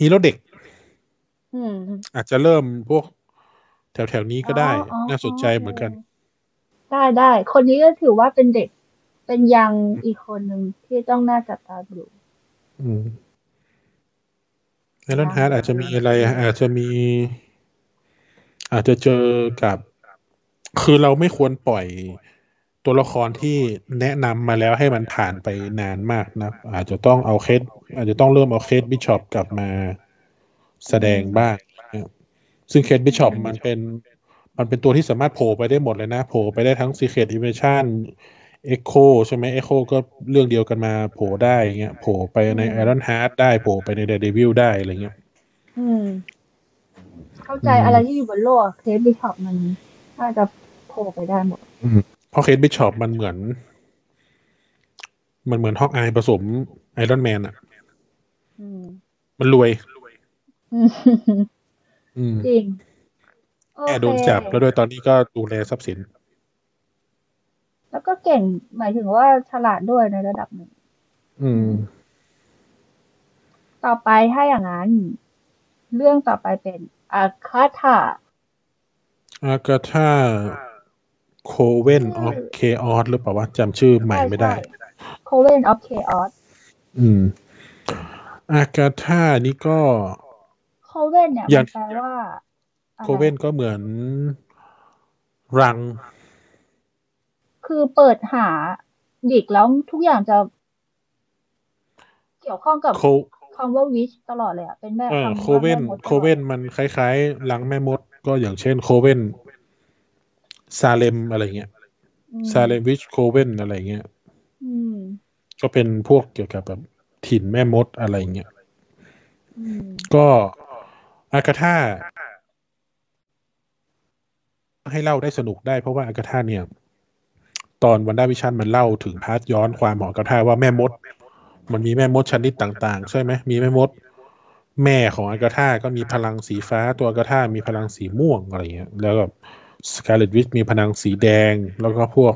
ฮีโร่เด็กอืมอาจจะเริ่มพวกแถวๆนี้ก็ได้อ๋ออ๋อน่าสนใจเหมือนกัน ได้ได้ คนนี้ก็ถือว่าเป็นเด็ก เป็นยังอีกคนหนึ่งที่ต้องน่าจับตาดูอืม Ironheart อาจจะมีอะไร อาจจะมี อาจจะเจอกับ คือเราไม่ควรปล่อยตัวละครที่แนะนำมาแล้วให้มันผ่านไปนานมากนะ อาจจะต้องเอา Kate อาจจะต้องเริ่มเอา Kate Bishop กลับมาแสดงบ้างนะครับซึ่ง Kate Bishop มันเป็น มันเป็นตัวที่สามารถโผล่ไปได้หมดเลยนะ โผล่ไปได้ทั้ง Secret Invasion Echo ใช่ไหม Echo ก็เรื่องเดียวกันมาโผล่ได้อย่างเงี้ย โผล่ไปในอืม Iron Heart ได้ โผล่ไปใน Daredevil ได้อะไรเงี้ย อืม เข้าใจอืมอะไรที่อยู่บนโลก Kate Bishop มันน่าจะโผล่ไปได้หมด อืม เพราะ Kate Bishop มันเหมือน มันเหมือน Hawkeye ผสม Iron Man อะอืมมันรวย อืมอืมจริงโอ แม่ Kate โดนจับแล้วด้วยตอนนี้ก็ดูแลทรัพย์สิน แล้วก็เก่งหมายถึงว่าฉลาดด้วยในระดับหนึ่ง อืม ต่อไปถ้าอย่างนั้น เรื่องต่อไปเป็นอากาธาอากาธา Coven of Chaos หรือเปล่าวะจำชื่อใหม่ไม่ได้ Coven of Chaosอืม อากาธานี่ก็Coven เนี่ยอย่ามังนแปลว่าอะไร covenก็เหมือนรัง คือเปิดหาดิกแล้วทุกอย่างจะ เกี่ยวข้องกับโคคำว่า witch ตลอดเลยอะเป็นแม่เออคำว่า coven แม่มดตลอดโคเวมันคล้ายๆรังแม่มด ก็อย่างเช่น coven ซาเลมอะไรเงี้ยอืมซาเลม witch coven อะไรเงี้ยอืมก็เป็นพวกเกี่ยวกับแบบถิ่นแม่มดอะไรเงี้ยอืมก็อากาธา ให้เล่าได้สนุกได้เพราะว่าอากาธาเนี่ย ตอน WandaVision มันเล่าถึง part ย้อนความของอากาธาว่าแม่มด มันมีแม่มดชนิดต่าง ๆ ใช่ไหมมีแม่มด แม่ของอากาธาก็มีพลังสีฟ้าตัวอากาธามีพลังสีม่วงอะไรเงี้ยแล้วก็ Scarlet Witch มีพลังสีแดง แล้วก็พวก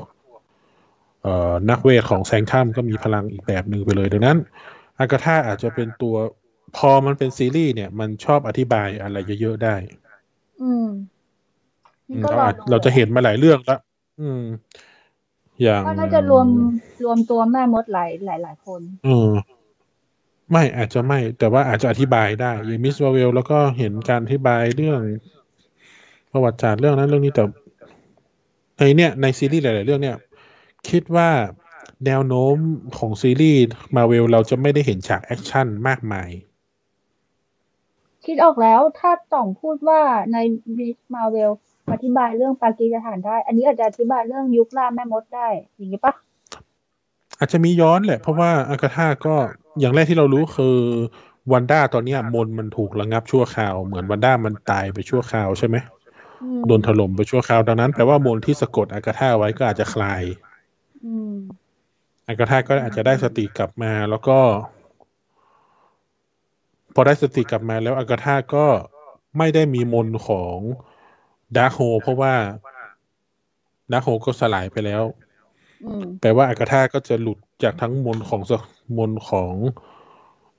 เอ่อนักเวทของแซงทัมก็มีพลังอีกแบบหนึ่งไปเลย ดังนั้น อากาธาอาจจะเป็นตัวพอมันเป็นซีรีส์เนี่ย มันชอบอธิบายอะไรเยอะ ๆ ได้ อืม เรารออาจดูเราจะเห็นมาหลายเรื่องแล้วอืม อย่างก็น่าจะรวมรวมตัวแม่มดหลายหลายหลายคนเออไม่อาจจะไม่ แต่ว่าอาจจะอธิบายได้อย่างมิสวาเวลแล้วก็เห็นการอธิบายเรื่อง ประวัติศาสตร์เรื่องนั้นเรื่องนี้แต่ในเนี่ยในซีรีส์หลาย ๆ เรื่องเนี่ย คิดว่าแนวโน้มของซีรีส์มาเวลเราจะไม่ได้เห็นฉากแอคชั่นมากมาย คิดออกแล้วถ้าต่องพูดว่าใน Ms. Marvel อธิบายเรื่องปากีสถานได้ อันนี้อาจจะอธิบายเรื่องยุคล่าแม่มดได้ อย่างนี้ปะอาจจะมีย้อนแหละ เพราะว่าอากาธาก็อย่างแรกที่เรารู้คือวันด้าตอนเนี้ยมนต์มันถูกระงับชั่วคราว เหมือนวันด้ามันตายไปชั่วคราวใช่ไหมอืมโดนถล่มไปชั่วคราวดังนั้นแปลว่ามนต์ที่สะกดอากาธาไว้ก็อาจจะคลายอืมอากาธาก็อาจจะได้สติกลับมา แล้วก็ พอได้สติกลับมาแล้วอากาธาก็ไม่ได้มีมนต์ของ Darkhold เพราะว่า Darkhold ก็สลายไปแล้วอืมแปลว่าอากาธาก็จะหลุดจากทั้งมนต์ของสมนต์ของ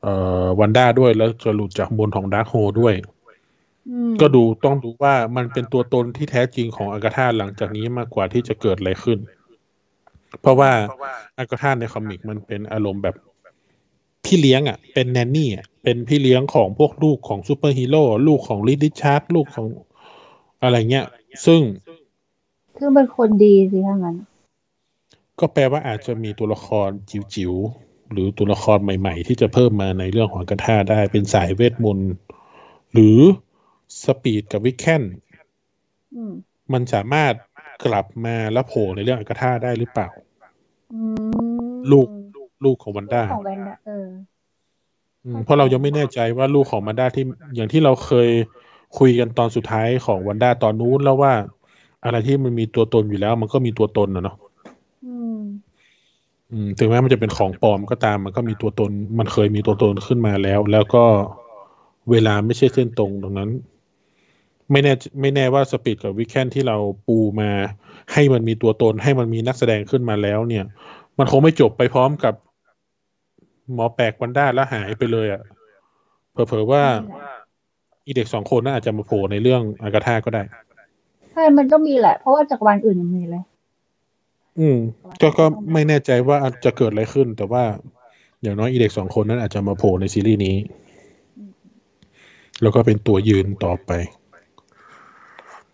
เอ่อวันด้าด้วยแล้วจะหลุดจากมนต์ของ Darkhold ด้วยอืมก็ดูต้องดูว่ามันเป็นตัวตนที่แท้จริงของอากาธาหลังจากนี้มากกว่าที่จะเกิดอะไรขึ้น เพราะว่าอากาธาใน comic มันเป็นอารมณ์แบบพี่เลี้ยงอะ เป็น nanny อะเป็นพี่เลี้ยงของพวกลูกของซูเปอร์ฮีโร่ลูกของ Reed Richards ลูกของ อะไรเงี้ย ซึ่งคือเป็นคนดีสิถ้างั้น ก็แปลว่าอาจจะมีตัวละครจิ๋วๆ หรือตัวละครใหม่ๆ ที่จะเพิ่มมาในเรื่องของกระทาได้เป็นสายเวทมนต์หรือสปีดกับวิกแคนอืมมันสามารถกลับมาแล้วโผล่ในเรื่องอากาธาได้หรือเปล่าอืมลูกลูกของวันด้าของแวนด้าเอออืมเพราะเรายังไม่แน่ใจว่าลูกของวันด้าที่อย่างที่เราเคย คุยกันตอนสุดท้ายของวันด้าตอนนู้นแล้วว่า อะไรที่มันมีตัวตนอยู่แล้ว มันก็มีตัวตนนะเนาะอืมอืมถึงแม้มันจะเป็นของปลอมก็ตาม มันก็มีตัวตน มันเคยมีตัวตนขึ้นมาแล้ว แล้วก็เวลาไม่ใช่เส้นตรงดังนั้น ไม่แน่ไม่แน่ว่าสปีดกับวิกแคนที่เราปูมา ให้มันมีตัวตน ให้มันมีนักแสดงขึ้นมาแล้ว เนี่ย มันคงไม่จบไปพร้อมกับ หมอแปลกวันด้าแล้วหายไปเลยอะ่ะเผลอๆว่า อีเด็กสองคนน่าอาจจะมาโผล่ในเรื่องอากาธาก็ได้ใช่มันก็มีแหละ เพราะว่าจักรวาลอื่นยังมีเลย อืม ก็ก็ไม่แน่ใจว่าจะเกิดอะไรขึ้น แต่ว่าอย่างน้อยอีเด็กสองคนนั้นอาจจะมาโผล่ในซีรีส์นี้ แล้วก็เป็นตัวยืนต่อไป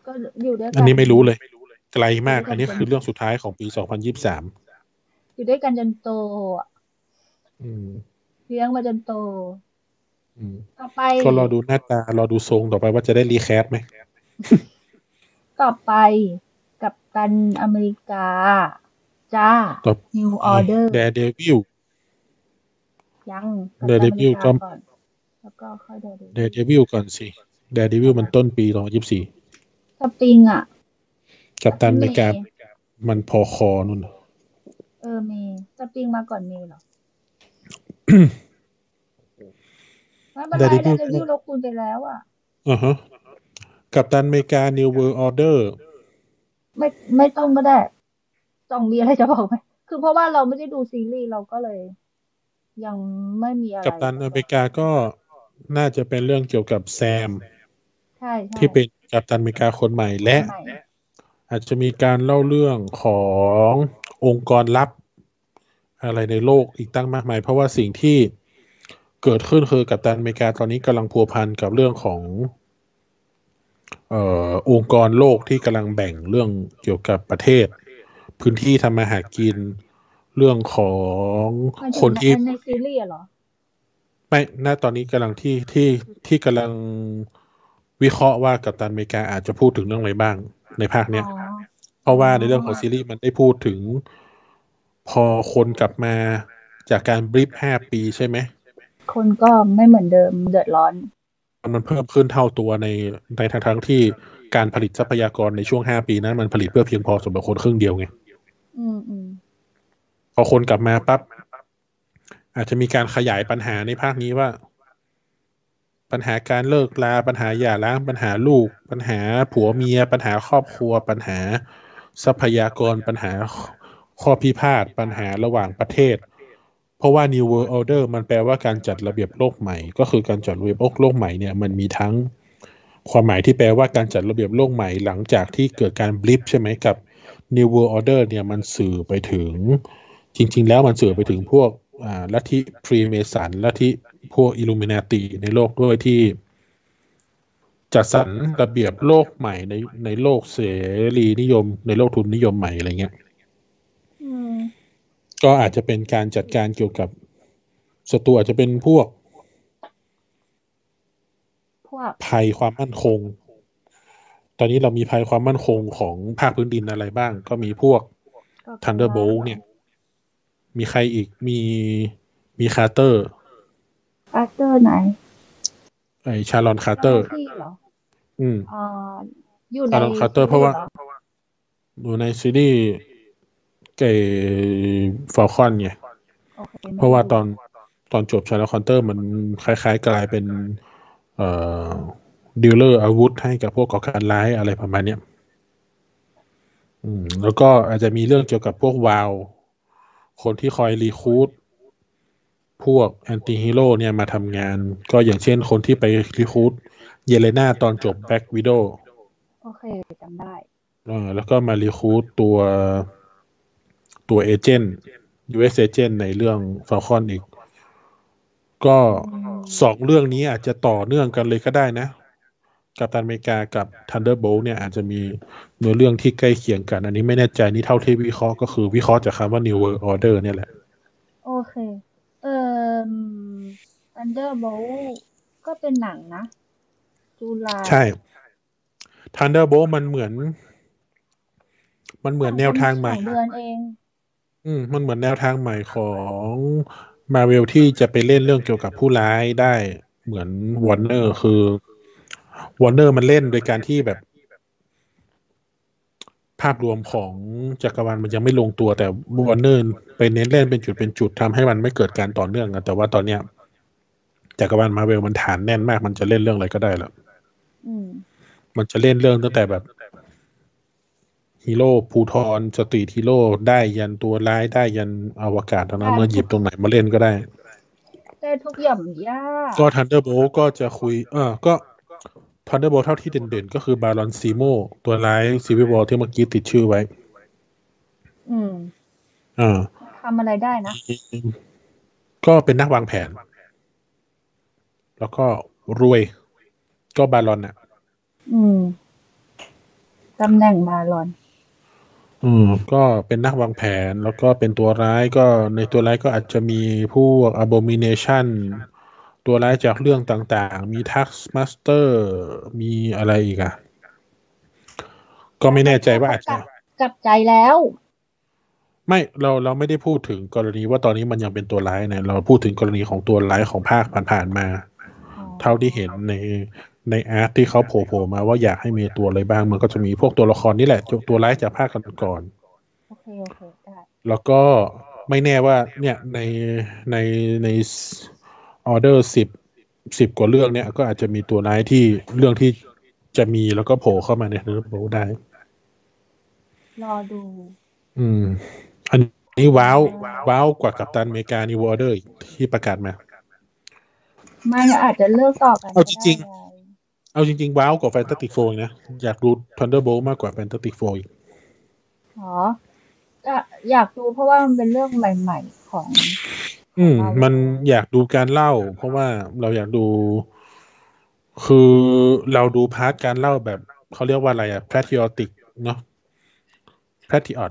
ก็อยู่ด้วยกัอันนี้ไม่รู้เลย ไกลมาก อันนี้คือเรื่องสุดท้ายของปีสองพันยี่สิบสามอยู่ด้วยกันจนโตอะอืมเลี้ยงมาจนโตอืม ต่อไป ก็รอดูหน้าตารอดูทรงต่อไปว่าจะได้รีแคปไหมต่อไปกับตันอเมริกา จ้าต่อ New Order แดเดวิลยังกั Daredevil ตันอเมริก็ก่อนแล้วก็ค่อย Daredevil แดเดวิลก่อนสิแดเดวิลมันต้นปีสองพันยี่สิบสี่สปริงอะ Captain America May มันพอคอนู่น เออ May Spring มาก่อน May เหรอไม่เป็นไร Daredevil เดวิลเราคุยไปแล้วอะอ่าฮะกับตันอเมริกา New World Order ไม่ไม่ต้องก็ได้ต้องมีอะไรจะบอกไหมคือเพราะว่าเราไม่ได้ดูซีรีส์เราก็เลย ยังไม่มีอะไร กับตันอเมริกาก็น่าจะเป็นเรื่องเกี่ยวกับแซมใช่ใช่ที่เป็นกัปตันอเมริกาคนใหม่และใหม่อาจจะมีการเล่าเรื่องขององค์กรลับ อะไรในโลกอีกตั้งมากมาย เพราะว่าสิ่งที่ เกิดขึ้นคือกัปตันอเมริกาตอนนี้กำลังพัวพันกับเรื่องของเอ่อองค์กรโลกที่กำลังแบ่งเรื่องเกี่ยวกับประเทศ พื้นที่ทำมาหากินเรื่องของหมายถึงคนที่ในซีรีส์อะเหรอไม่ณตอนนี้กำลังที่ที่ที่กำลังวิเคราะห์ว่ากัปตันอเมริกาอาจจะพูดถึงเรื่องอะไรบ้างในภาคเนี้ยอ๋อเพราะว่าในเรื่องของซีรีส์มันได้พูดถึง พอคนกลับมาจากการบริฟห้าปีใช่ไหม คนก็ไม่เหมือนเดิมเดือดร้อน มันเพิ่มขึ้นเท่าตัวในในทางทั้งที่การผลิตทรัพยากรในช่วงห้าปีนั้น มันผลิตเพื่อเพียงพอสำหรับคนครึ่งเดียวไงอืมอืมพอคนกลับมาปั๊บอาจจะมีการขยายปัญหาในภาคนี้ว่า ปัญหาการเลิกลาปัญหาหย่าร้างปัญหาลูก ปัญหาผัวเมีย ปัญหาครอบครัว ปัญหาทรัพยากรปัญหาข้อพิพาทปัญหาระหว่างประเทศ เพราะว่า New World Order มันแปลว่าการจัดระเบียบโลกใหม่ ก็คือการจัดระเบียบโลกใหม่เนี่ยมันมีทั้งความหมายที่แปลว่าการจัดระเบียบโลกใหม่หลังจากที่เกิดการบลิปใช่ไหมกับ New World Order เนี่ยมันสื่อไปถึง จริง ๆ แล้วมันสื่อไปถึงพวกอ่าลัทธิพรีเมสันลัทธิพวกอิลูมินาตีในโลกด้วยที่จัดสรรระเบียบโลกใหม่ในในโลกเสรีนิยม ในโลกทุนนิยมใหม่อะไรเงี้ย ก็อาจจะเป็นการจัดการเกี่ยวกับศัตรูอาจจะเป็นพวก พวกภัยความมั่นคง ตอนนี้เรามีภัยความมั่นคงของภาคพื้นดินอะไรบ้าง ก็มีพวกก็ Thunderbolt เนี่ย มีใครอีกมีมีคาร์เตอร์าร์เตอร์ไหน ไอชาลอนคาร์เตอร์ที่เหรออืมอ่าอยู่ในชาลอนคาร์เตอร์เพราะว่าหออยู่ในซีรีส์ เกฟอลคอนไงโอเคไม่เพราะว่าตอนตอนจบชาลอนคาร์เตอร์มันคล้าย ๆ กลายเป็น เอ่อ dealer อาวุธให้กับพวกก่อการร้ายอะไรประมาณเนี้ยอืม แล้วก็อาจจะมีเรื่องเกี่ยวกับพวกวาลคนที่คอย recruit พวก anti-hero เนี่ยมาทำงาน ก็อย่างเช่นคนที่ไป recruit เยเลนาตอนจบ Black Widowโอเคจำได้เออแล้วก็มา recruit ตัว ตัว Agent US Agent ในเรื่อง Falcon อีก ก็อืมสองเรื่องนี้อาจจะต่อเนื่องกันเลยก็ได้นะ กับตันอเมริกากับ Thunderbolt เนี่ยอาจจะมีเนื้อเรื่องที่ใกล้เคียงกัน อันนี้ไม่แน่ใจนี่เท่าที่วิเคราะห์ก็คือวิเคราะห์จากคำว่า New World Order เนี่ยแหละ โอเค เอ่อ Thunderbolt ก็เป็นหนังนะจุลาใช่ Thunderbolt มันเหมือน มันเหมือนแนวทางใหม่สองเดือนเอง อืมมันเหมือนแนวทางใหม่ของมาเวลที่จะไปเล่นเรื่องเกี่ยวกับผู้ร้ายได้เหมือนวอร์เนอร์คือวอร์เนอร์มันเล่นโดยการที่แบบ ภาพรวมของจักรวาลมันยังไม่ลงตัวแต่วอร์เนอร์ไปเน้นเล่นเป็นจุดเป็นจุดทำให้มันไม่เกิดการต่อเนื่องอะแต่ว่าตอนเนี้ยจักรวาลมาเวลมันฐานแน่นมาก มันจะเล่นเรื่องอะไรก็ได้แล้วอืมมันจะเล่นเรื่องตั้งแต่แบบ ฮีโร่ภูธร street hero ได้ยันตัวร้ายได้ยันอวกาศทั้งนั้นได้เมื่อหยิบตรงไหนมาเล่นก็ได้ ได้ทุกอย่างยากก็ Thunderbolt ก็จะคุย เออก็ Thunderbolt เท่าที่เด่นๆ ก็คือ Baron Zemo ตัวร้าย Civil War ที่เมื่อกี้ติดชื่อไว้ อืมอ่าทำอะไรได้นะ ก็เป็นนักวางแผน แล้วก็รวย ก็บารอนอะ อืมตำแหน่งบาลอน อืม ก็เป็นนักวางแผนแล้วก็เป็นตัวร้ายก็ในตัวร้ายก็อาจจะมีพวก abomination ตัวร้ายจากเรื่องต่างๆ มี tax master มีอะไรอีกอะก็ไม่แน่ใจว่าอาจจะกลับใจแล้ว ไม่เราเราไม่ได้พูดถึงกรณีว่าตอนนี้มันยังเป็นตัวร้ายนะเราพูดถึงกรณีของตัวร้ายของภาคผ่านๆมาอ๋อเท่าที่เห็นใน ในอาร์ตที่เขาโผล่ๆมาว่าอยากให้มีตัวอะไรบ้าง มันก็จะมีพวกตัวละครนี่แหละ ตัวร้ายจากภาคก่อนโอเคโอเคได้ๆแล้วก็ไม่แน่ว่าเนี่ยในในในออเดอร์สิบสิบกว่าเรื่องเนี่ยก็อาจจะมีตัวร้ายที่เรื่องที่จะมีแล้วก็โผล่เข้ามาในเรื่องโบได้ รอดู อืม อันนี้ว้าวว้าวกว่า Captain America New Order ที่ประกาศมามันอาจจะเลิกต่อกันเอาจริงๆก็ได้ เอาจริงๆว้าวกว่า Fantastic Four นะ อยากดู Thunderbolt มากกว่า Fantastic Four อีกอ๋อก็อยากดูเพราะว่ามันเป็นเรื่องใหม่ๆของ อืมว้าวมันอยากดูการเล่า เพราะว่าเราอยากดู คือเราดู part การเล่าแบบเขาเรียกว่าอะไรอะ patriotic เนาะ patriot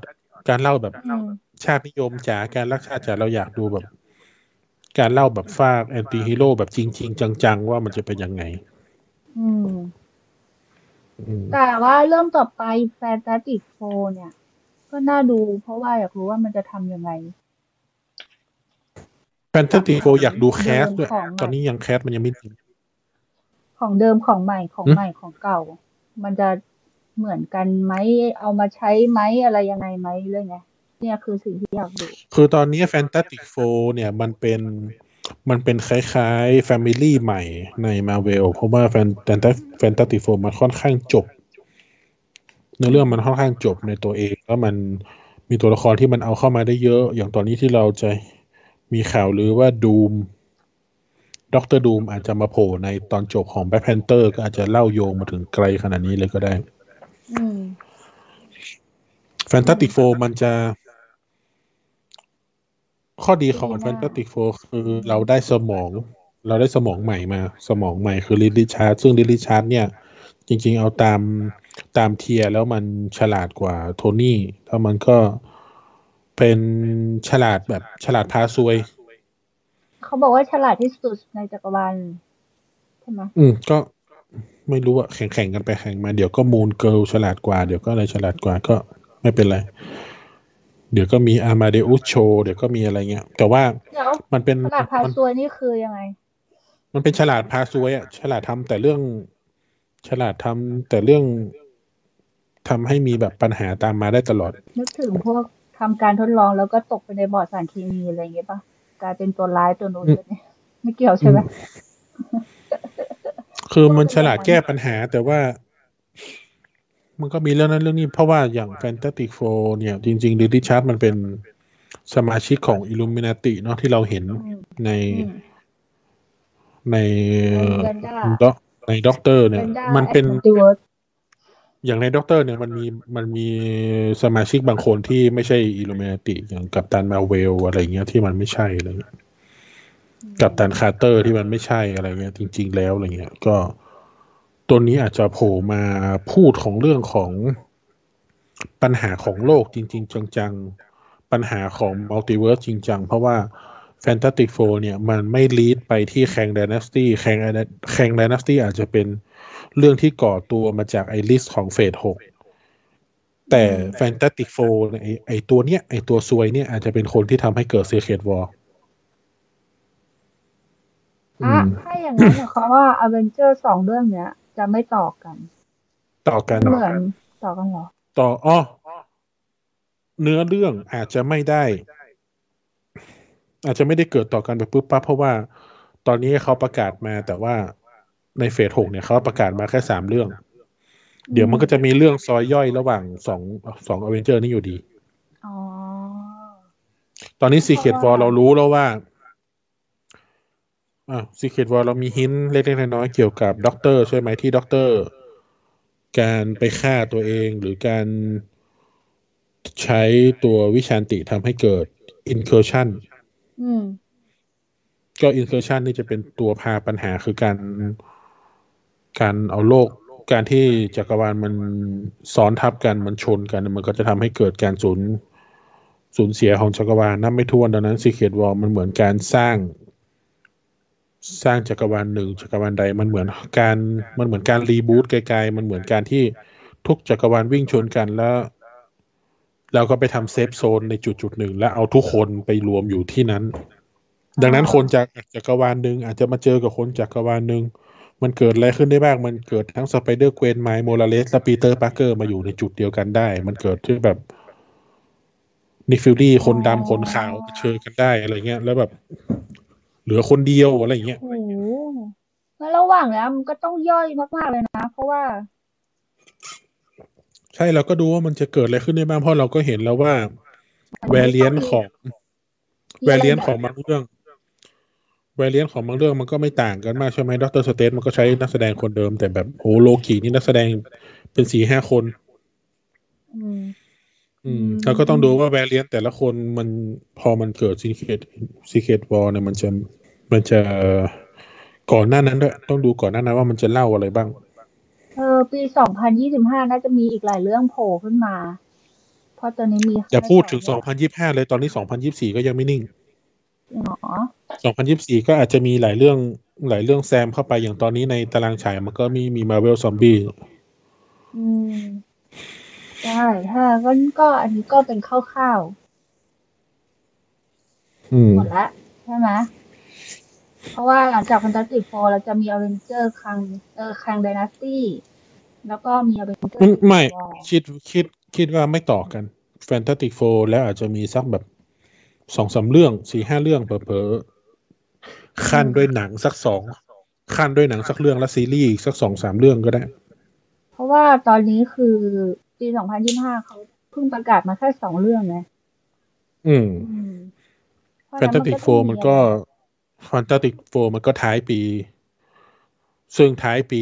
การเล่าแบบอืมชาตินิยมจ๋าการรักชาติจ๋าเราอยากดูแบบ การเล่าแบบฟาก anti-hero แบบจริง ๆ จัง ๆ ว่ามันจะเป็นยังไง อืมอืม แต่ว่าเรื่องต่อไป Fantastic Four เนี่ย ก็น่าดูเพราะว่าอยากรู้ว่ามันจะทำยังไง Fantastic Four อยากดู cast ด้วยของใหม่ตอนนี้ยัง cast มันยังไม่มีของเดิมของใหม่ของอืมใหม่ของเก่า มันจะเหมือนกันไหมเอามาใช้ไหมอะไรยังไงไหมเรื่องไงเนี่ยคือสิ่งที่อยากดู คือตอนนี้ Fantastic Four เนี่ยมันเป็น มันเป็นคล้ายๆ Family ใหม่ใน Marvel เพราะว่า Fantastic Fantastic Four มันค่อนข้างจบเนื้อเรื่องมันค่อนข้างจบในตัวเอง แล้วมันมีตัวละครที่มันเอาเข้ามาได้เยอะ อย่างตอนนี้ที่เราจะมีข่าวหรือว่า Doom Doctor Doom อาจจะมาโผล่ในตอนจบของ Black Panther ก็อาจจะเล่าโยงมาถึงไกลขนาดนี้เลยก็ได้อืม Fantastic Four มันจะ ข้อดีของดีมาก Fantastic Four คือเราได้สมอง เราได้สมองใหม่มา สมองใหม่คือ Reed Richards ซึ่ง Reed Richards เนี่ย จริง ๆ เอาตามตาม tier แล้วมันฉลาดกว่าโทนี่แล้วมันก็เป็นฉลาดแบบฉลาดพาซวย เขาบอกว่าฉลาดที่สุดในจักรวาลใช่ไหมอืมก็ไม่รู้อะแข่งแข่งกันไปแข่งมา เดี๋ยวก็มูนเกิลฉลาดกว่า เดี๋ยวก็อะไรฉลาดกว่าก็ไม่เป็นไร เดี๋ยวก็มีอามาเดอุสโชเดี๋ยวก็มีอะไรเงี้ย แต่ว่าเดี๋ยวมันเป็นฉลาดพามันซวยนี่คือยังไง มันเป็นฉลาดพาซวยอะฉลาดทำแต่เรื่อง ฉลาดทำแต่เรื่องทำให้มีแบบปัญหาตามมาได้ตลอด นึกถึงพวกทำการทดลองแล้วก็ตกไปในบ่อสารเคมีอะไรอย่างเงี้ยป่ะกลายเป็นตัวร้ายตัวนู้นตัวนี้ไม่เกี่ยวใช่ไหมคือมันฉลาดแก้ปัญหา แต่ว่า มันก็มีเรื่องนั้นเรื่องนี้ เพราะว่าอย่าง Fantastic Four เนี่ย จริงๆดิริชาร์ดมันเป็นสมาชิกของ Illuminati เนาะที่เราเห็นอืมในอืมในแวนด้าด็อกในด็อกเตอร์เนี่ย Wanda มันเป็น and Stewart อย่างในด็อกเตอร์เนี่ยมันมีมันมีสมาชิกบางคนที่ไม่ใช่อิลูเมนติอย่างกัปตันมาเวลอะไรเงี้ยที่มันไม่ใช่อะไรเงี้ยกัปตันคาร์เตอร์ที่มันไม่ใช่อะไรเงี้ยจริง ๆ แล้วอะไรเงี้ยก็ ตัวนี้อาจจะโผล่มาพูดของเรื่องของปัญหาของโลกจริง ๆ จังๆ ปัญหาของ multiverse จริงจังเพราะว่า Fantastic Four เนี่ยมันไม่ lead ไปที่ Kang Dynasty Kang Kang Dynasty อาจจะเป็นเรื่องที่ก่อตัวมาจากไอลิสของ phase หกแต่ Fantastic Four เนี่ยไอไอตัวเนี้ยไอตัวซวยเนี่ยอาจจะเป็นคนที่ทำให้เกิด Secret War อือะมถ้าอย่างนั้นหมายความว่าอเวนเจอร์สองเรื่องเนี้ย จะไม่ต่อกัน ต่อกันเหมือนต่อกันเหรอ ต่ออ้อเนื้อเรื่องอาจจะไม่ได้ อาจจะไม่ได้เกิดต่อกันแบบปุ๊บปั๊บเพราะว่า ตอนนี้เขาประกาศมาแต่ว่าใน phase หกเนี่ยเขาประกาศมาแค่สามเรื่อง เดี๋ยวมันก็จะมีเรื่องซอยย่อยระหว่างสองสองอเวนเจอร์นี่อยู่ดีอ๋อตอนนี้ Secret War ว่าเรารู้แล้วว่า อ่า Secret War เรามี hint เล็กๆน้อยๆเกี่ยวกับด็อกเตอร์ใช่ไหมที่ด็อกเตอร์ การไปฆ่าตัวเองหรือการใช้ตัววิชานติทำให้เกิด incursion อืมก็ incursion นี่จะเป็นตัวพาปัญหาคือการ การเอาโลก การที่จักรวาลมันซ้อนทับกันมันชนกัน มันก็จะทำให้เกิดการสูญสูญเสียของจักรวาลนับไม่ถ้วนดังนั้น Secret War มันเหมือนการสร้าง สร้างจักรวาลหนึ่งจักรวาลใดมันเหมือนการมันเหมือนการ reboot ไกลๆมันเหมือนการที่ทุกจักรวาลวิ่งชนกันแล้วเราก็ไปทำ safe zone ในจุดจุดหนึ่ง แล้วเอาทุกคนไปรวมอยู่ที่นั้น ดังนั้นคนจากจักรวาลหนึ่งอาจจะมาเจอกับคนจักรวาลหนึ่งมันเกิดอะไรขึ้นได้บ้าง มันเกิดทั้ง Spider-Gwen Miles Morales และ Peter Parker มาอยู่ในจุดเดียวกันได้ มันเกิดที่แบบ Nick Fury คนดำคนขาวมาเจอกันได้อะไรเงี้ย แล้วแบบ เหลือคนเดียวอะไรเงี้ยโอ้โหแล้วระหว่างเนี้ยมันก็ต้องย่อยมากๆเลยนะ เพราะว่า ใช่เราก็ดูว่ามันจะเกิดอะไรขึ้นได้บ้างเพราะเราก็เห็นแล้วว่า variant ของ variant ของบางเรื่อง variant ของบางเรื่องมันก็ไม่ต่างกันมากใช่ไหม Doctor Strange มันก็ใช้นักแสดงคนเดิม แต่แบบโอ้โลกีนี่นักแสดงเป็นสี่ห้าคน อืม อืมอืมเราก็ต้องดูว่า variant แต่ละคนมันพอมันเกิด Secret Secret War เนี่ยมันจะมันจะก่อนหน้านั้นด้วยต้องดูก่อนหน้านั้นว่ามันจะเล่าอะไรบ้าง เออ ปีสองพันยี่สิบห้าน่าจะมีอีกหลายเรื่องโผล่ขึ้นมา เพราะตอนนี้มีอย่าพูดถึงแค่2025เลยตอนนี้2024ก็ยังไม่นิ่งหรอ2024ก็อาจจะมีหลายเรื่องหลายเรื่องแซมเข้าไปอย่างตอนนี้ในตารางฉายมันก็มีมี Marvel Zombie อืม ใช่ถ้าก็ก็อันนี้ก็เป็นคร่าวอืมๆหมดแล้วใช่ไหมเพราะว่าหลังจาก Fantastic Four เราจะมี Avenger คังเออคัง Dynasty แล้วก็มี Avenger อืมไม่ War คิดคิดคิดว่าไม่ต่อกัน Fantastic Four แล้วอาจจะมีสักแบบสองสามเรื่องสี่ห้าเรื่องเผลอๆขั้นด้วยหนังสักสองขั้นด้วยหนังสักเรื่องและซีรีส์อีกสักสองสามเรื่องก็ได้ เพราะว่าตอนนี้คือ ปี2025เขาเพิ่งประกาศมาแค่สองเรื่องนะอืมอืมเพราะฉะนั้น Fantastic ต้ Four องมันก็ Fantastic Four มันก็ท้ายปี ซึ่งท้ายปี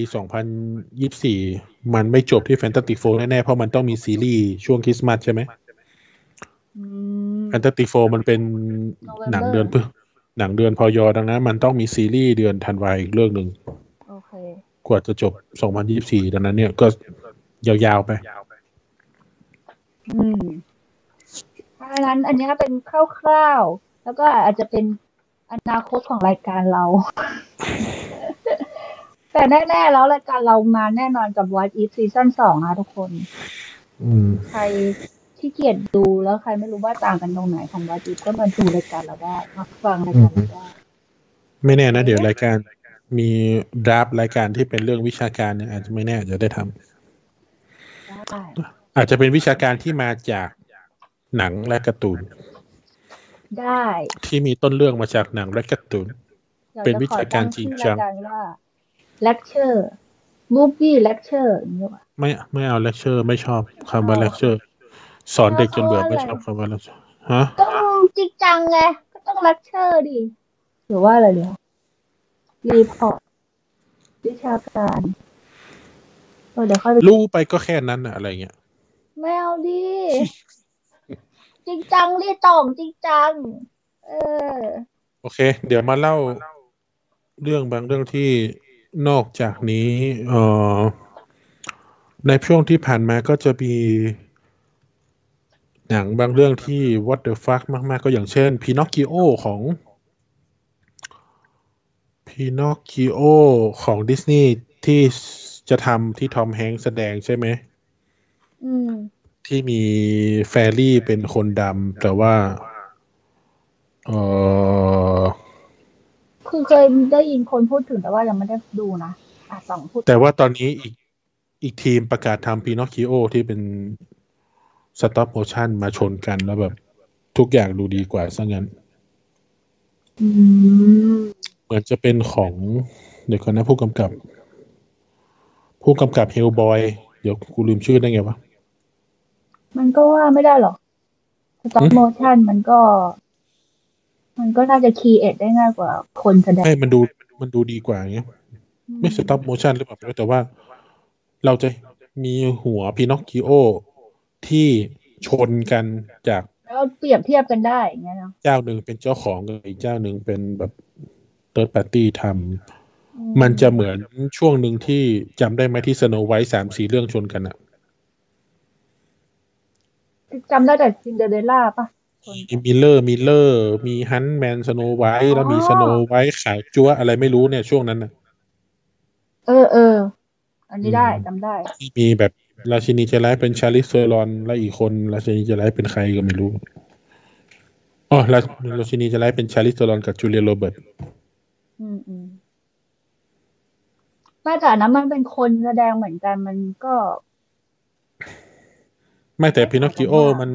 2024มันไม่จบที่ Fantastic Four แน่ๆ เพราะมันต้องมีซีรีส์ช่วงคริสต์มาสใช่ไหมอืม Fantastic Four มันเป็น November หนังเดือนพฤหนังเดือนพอยอดังนั้น มันต้องมีซีรีส์เดือนธันวาอีกเรื่องหนึ่งโอเคกว่าจะจบ 2024 ดังนั้นเนี่ยก็ยาวๆไป อืมเพราะฉะนั้นอันนี้เป็นคร่าวๆ แล้วก็อาจจะเป็นอนาคตของรายการเรา แต่แน่ๆแล้วรายการเรามาแน่นอนกับ What If ซีซั่นสองนะทุกคนอืมใครที่เกียจดูแล้วใครไม่รู้ว่าต่างกันตรงไหนของ What If ก็มาดูรายการเราได้มาฟังรายการเราได้ไม่แน่นะ เดี๋ยวรายการมี draft รายการที่เป็นเรื่องวิชาการเนี่ยอาจจะไม่แน่อาจจะได้ทำได้ อาจจะเป็นวิชาการที่มาจากหนังและการ์ตูน ได้ ที่มีต้นเรื่องมาจากหนังและการ์ตูนเดี๋ยวเป็นวิชาการจริงจังจะขอตั้ชื่อรายการว่า lecture movie lecture อย่างนี้ว่ะไม่ไม่เอาเลคเชอร์ไม่ชอบคำว่าเลคเชอร์สอนเด็กจนเบื่อไม่ชอบคำว่าเลคเชอร์ฮะก็จริงจังไงก็ต้อง lecture ดิหรือว่าอะไรเดี๋ยว report วิชาการเออเดี๋ยวค่อยไปรู้ไปก็แค่นั้นอะอะไรเงี้ย ไม่เอาดิ จริงจังก็ต้องจริงจัง เออ โอเค เดี๋ยวมาเล่าเรื่องบางเรื่องที่นอกจากนี้ เอ่อในช่วงที่ผ่านมาก็จะมีหนังบางเรื่องที่ what the fuck มาก ๆ ก็อย่างเช่น Pinocchio ของ Pinocchio ของดิสนีย์ที่จะทำที่ทอมแฮงค์แสดงใช่ไหมอืม ที่มีแฟรี่เป็นคนดำแต่ว่า เออคือเคยได้ยินคนพูดถึงแต่ว่ายังไม่ได้ดูนะอะสองพูดแต่ว่าตอนนี้อีกอีกทีมประกาศทำ Pinocchio ที่เป็น stop motion มาชนกันแล้วแบบ ทุกอย่างดูดีกว่าซะงั้นอืมเหมือนจะเป็นของ เดี๋ยวก่อนนะผู้กำกับ ผู้กำกับ Hellboy เดี๋ยวกูลืมชื่อได้ไงวะ มันก็ว่าไม่ได้หรอก stop หืม motion มันก็ มันก็น่าจะ create ได้ง่ายกว่าคนแสดงไม่มันดูมันดูดีกว่าอย่างเงี้ย ไม่ stop motion หรือเปล่าไม่รู้แต่ว่า เราจะมีหัว Pinocchio ที่ชนกันจากแล้วเปรียบเทียบกันได้อย่างเงี้ยเนาะเจ้าหนึ่งเป็นเจ้าของกับอีกเจ้าหนึ่งเป็นแบบ third party อืมมันจะเหมือนช่วงหนึ่งที่จำได้ไหมที่ Snow White สามสี่เรื่องชนกันอะ จำได้แต่ซินเดอเรลล่าปะมี Mirror Mirror มี Huntsman Snow White แล้วมีอ๋อ Snow White ขาวจั๊วอะไรไม่รู้เนี่ยช่วงนั้นนะเออเออ อันนี้ได้อืมจำได้ที่มีแบบราชินีใจร้ายเป็น Charlize Theron และอีกคนราชินีใจร้ายเป็นใครก็ไม่รู้อ๋อราราชินีใจร้ายเป็น Charlize Theron กับ Julia Robertsอืมอืมไม่แต่อันนั้นมันเป็นคนแสดงเหมือนกันมันก็ ไม่แต่ Pinocchio มัน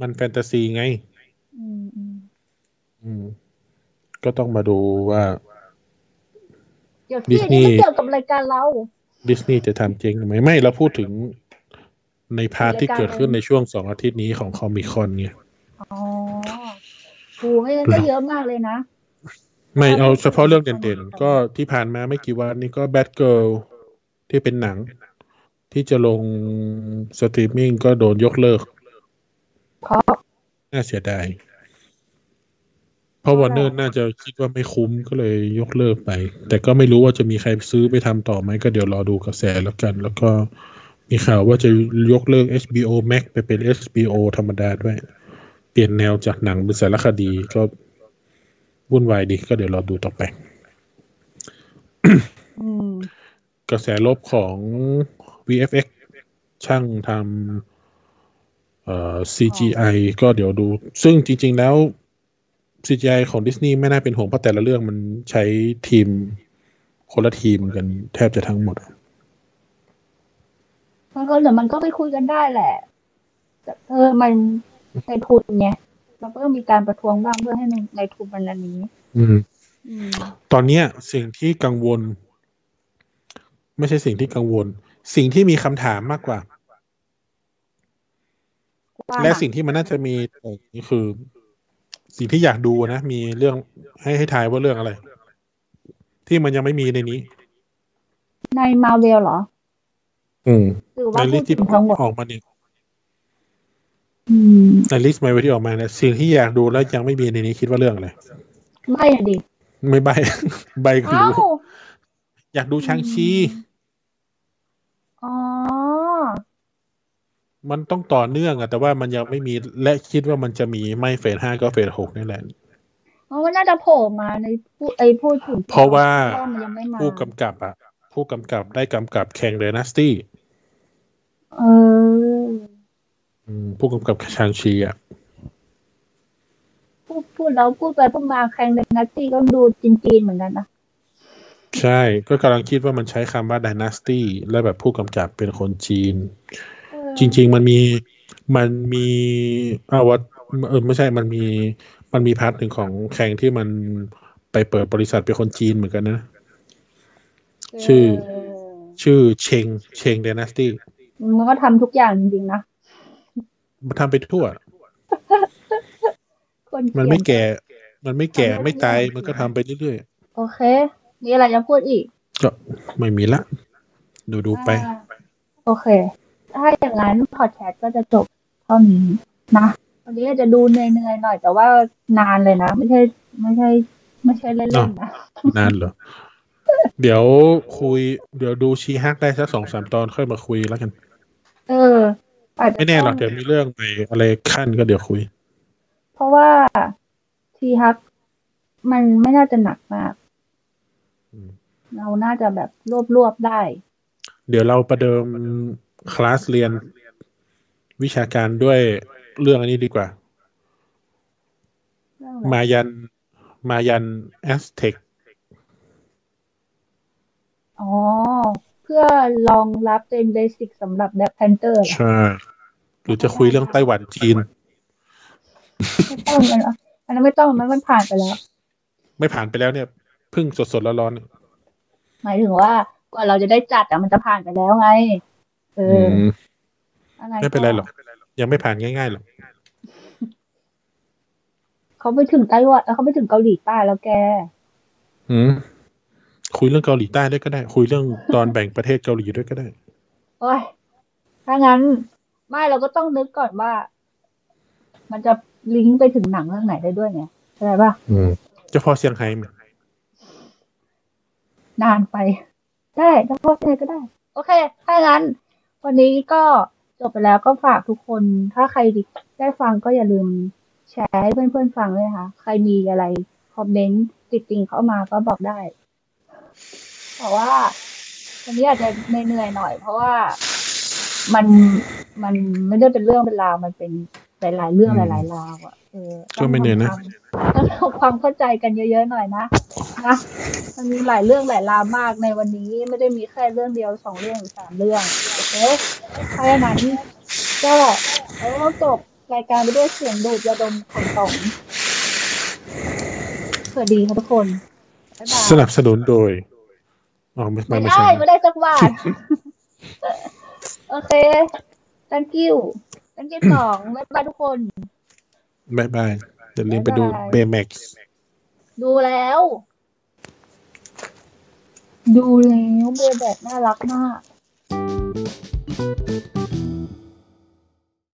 มันแฟนตาซีไง อืมอืมอืมก็ต้องมาดูว่าเดี๋ยวดิที่สนีนี่ย์ไม่เกี่ยวกับรายการเรา ดิสนีย์จะทำเจ๊งไหมไม่เราพูดถึงใน part ที่เกิดขึ้นในช่วงสองอาทิตย์นี้ของ Comic-Con เนี่ยอ๋อโหไม่งั้นก็เยอะมากเลยนะ ไม่เอาเฉพาะเรื่องเด่นๆ ก็ที่ผ่านมาไม่กี่วันนี้ก็ Batgirlที่เป็นหนัง ที่จะลงสตรีมมิ่งก็โดนยกเลิก เพราะ น่าเสียดาย เพราะวอร์เนอร์น่าจะคิดว่าไม่คุ้มก็เลยยกเลิกไป แต่ก็ไม่รู้ว่าจะมีใครซื้อไปทำต่อไหมก็เดี๋ยวรอดูกระแสแล้วกัน แล้วก็มีข่าวว่าจะยกเลิก HBO Max ไปเป็น HBO ธรรมดาด้วย เปลี่ยนแนวจากหนังเป็นสารคดีก็วุ่นวายดีก็เดี๋ยวรอดูต่อไปอืมกระแสลบของ VFX ช่างทำเอ่อ CGI ก็เดี๋ยวดู ซึ่งจริง ๆ แล้ว CGI ของดิสนีย์ไม่น่าเป็นห่วงเพราะแต่ละเรื่องมันใช้ทีมคนละทีมกันแทบจะทั้งหมด มันก็เดี๋ยวมันก็ไปคุยกันได้แหละแต่เออมันในทุนไงมันก็ต้องมีการประท้วงบ้างเพื่อให้ในทุนมันอันนี้อืมอืม ตอนเนี้ยสิ่งที่กังวล ไม่ใช่สิ่งที่กังวล สิ่งที่มีคำถามมากกว่าว่า และสิ่งที่มันน่าจะมีแต่นี่คือ สิ่งที่อยากดูนะ มีเรื่องให้ให้ทายว่าเรื่องอะไร ที่มันยังไม่มีในนี้ ในมาเวลเหรอ อืมหรือในว่าลิพูสดต์ที่ถึงทั้งหมดออกมาเนี่ยอืมในลิสต์มาที่ออกมาเนี่ยสิ่งที่อยากดูแล้วยังไม่มีในนี้คิดว่าเรื่องอะไรไม่อะดิไม่ใบใบคือเอ้ารู้อยากดูชางชี อ๋อ มันต้องต่อเนื่องอะแต่ว่ามันยังไม่มีและคิดว่ามันจะมีไม่เฟสห้าก็เฟสหกนี่แหละเพราะว่าน่าจะโผล่มาในผู้ไอพูดถึงเพราะว่ามันยังไม่มาผู้กำกับอะผู้กำกับได้กำกับแข่งเดนัสตี้เออผู้กำกับชางชีอะพูดพูดแล้วพูดไปพูดมาแข่งเดนนัตตี้ก็ดูจีนๆเหมือนกันนะใช่ก็กำลังคิดว่ามันใช้คำว่า dynasty แล้วแบบผู้กำกับเป็นคนจีนเออ จริง ๆ มันมีมันมีอาวัตเออไม่ใช่มันมีมันมีพาร์ทหนึ่งของแข่งที่มันไปเปิดบริษัทเป็นคนจีนเหมือนกันนะ ชื่อเออชื่อเชงเชง dynasty มันก็ทำทุกอย่างจริงๆนะ มันทำไปทั่วคนเขียมันไม่แก่ มันไม่แก่ไม่ตายมันก็ทำไปเรื่อยโอเค มีอะไรจะพูดอีกๆก็ไม่มีละ ดูดูๆไปอ่าโอเค ถ้าอย่างนั้นพอดแคสต์ก็จะจบเท่านี้นะวันนี้อาจจะดูเหนื่อยๆหน่อย แต่ว่านานเลยนะ ไม่ใช่ ไม่ใช่ ไม่ใช่เล่นๆนะนานเหรอ เดี๋ยวคุย เดี๋ยวดูชีฮักได้สักสองสามตอนค่อยมาคุยแล้วกัน เอออาจจะไม่แน่หรอกต้งเดี๋ยวมีเรื่องใหม่อะไรขั้นก็เดี๋ยวคุย เพราะว่าทีฮักมันไม่น่าจะหนักมากอืมเราน่าจะแบบรวบรวบๆได้ เดี๋ยวเราประเดิม คลาสเรียนวิชาการด้วยเรื่องอันนี้ดีกว่าเรื่องอะไร Mayan Mayan Aztecอ๋อ เพื่อรองรับเป็น basic สำหรับแบบแพนเตอร์ใช่หรือจะคุยเรื่องไต้หวันจีน ไม่ต้องมันอันนั้นไม่ต้องมันมันผ่านไปแล้ว ไม่ผ่านไปแล้วเนี่ยเพิ่งสดๆร้อนๆเนี่ยหมายถึงว่ากว่าเราจะได้จัดอะมันจะผ่านไปแล้วไง เอออมอะไรไม่เป็นไรหรอกยังไม่ผ่านง่ายๆหรอกเขาไปถึงไต้หวันแล้วเขาไปถึงเกาหลีใต้แล้วแกอืมคุยเรื่องเกาหลีใต้ด้วยก็ได้ คุยเรื่องตอนแบ่งประเทศเกาหลีด้วยก็ได้โอ้ยถ้างั้น ไม่เราก็ต้องนึกก่อนว่า มันจะลิงก์ไปถึงหนังเรื่องไหนได้ด้วยไงเข้าใจปะอืมเจะพอเซี่ยงไฮ้ไหมนานไป ได้ถ้าพอดก็ได้ โอเค ถ้างั้น วันนี้ก็จบไปแล้วก็ฝากทุกคน ถ้าใครได้ฟังก็อย่าลืมแชร์ให้เพื่อนๆฟังด้วยนะคะใครมีอะไรคอมเมนต์ติดติงเข้ามาก็บอกได้แต่ว่าวันนี้อาจจะเหนื่อยหน่อย เพราะว่ามันมันไม่ได้เป็นเรื่องเป็นราวมันเป็นหลายๆเรื่องหลายๆราวอะ ก็ไม่เหนื่อยนะต้องทำความเข้าใจกันเยอะๆหน่อยนะนะมันมีหลายเรื่องหลายราวมากในวันนี้ไม่ได้มีแค่เรื่องเดียวสองเรื่องหรือสามเรื่องโอเคเพราะฉะนั้นก็เราก็จบรายการไปด้วยเสียงดูดยาดมของต๋องสวัสดีค่ะทุกคนบ๊ายบายสนับสนุนโดยอ๋อไม่ไม่ไม่ได้ใช่ไม่ได้สักบาทโอเค thank you thank you สองบ๊ายบายทุกคน บายบายอย่าลืมไปดูบ๊ายบาย Baymaxดูแล้ว ดูแล้ว Bay แบบน่ารักมาก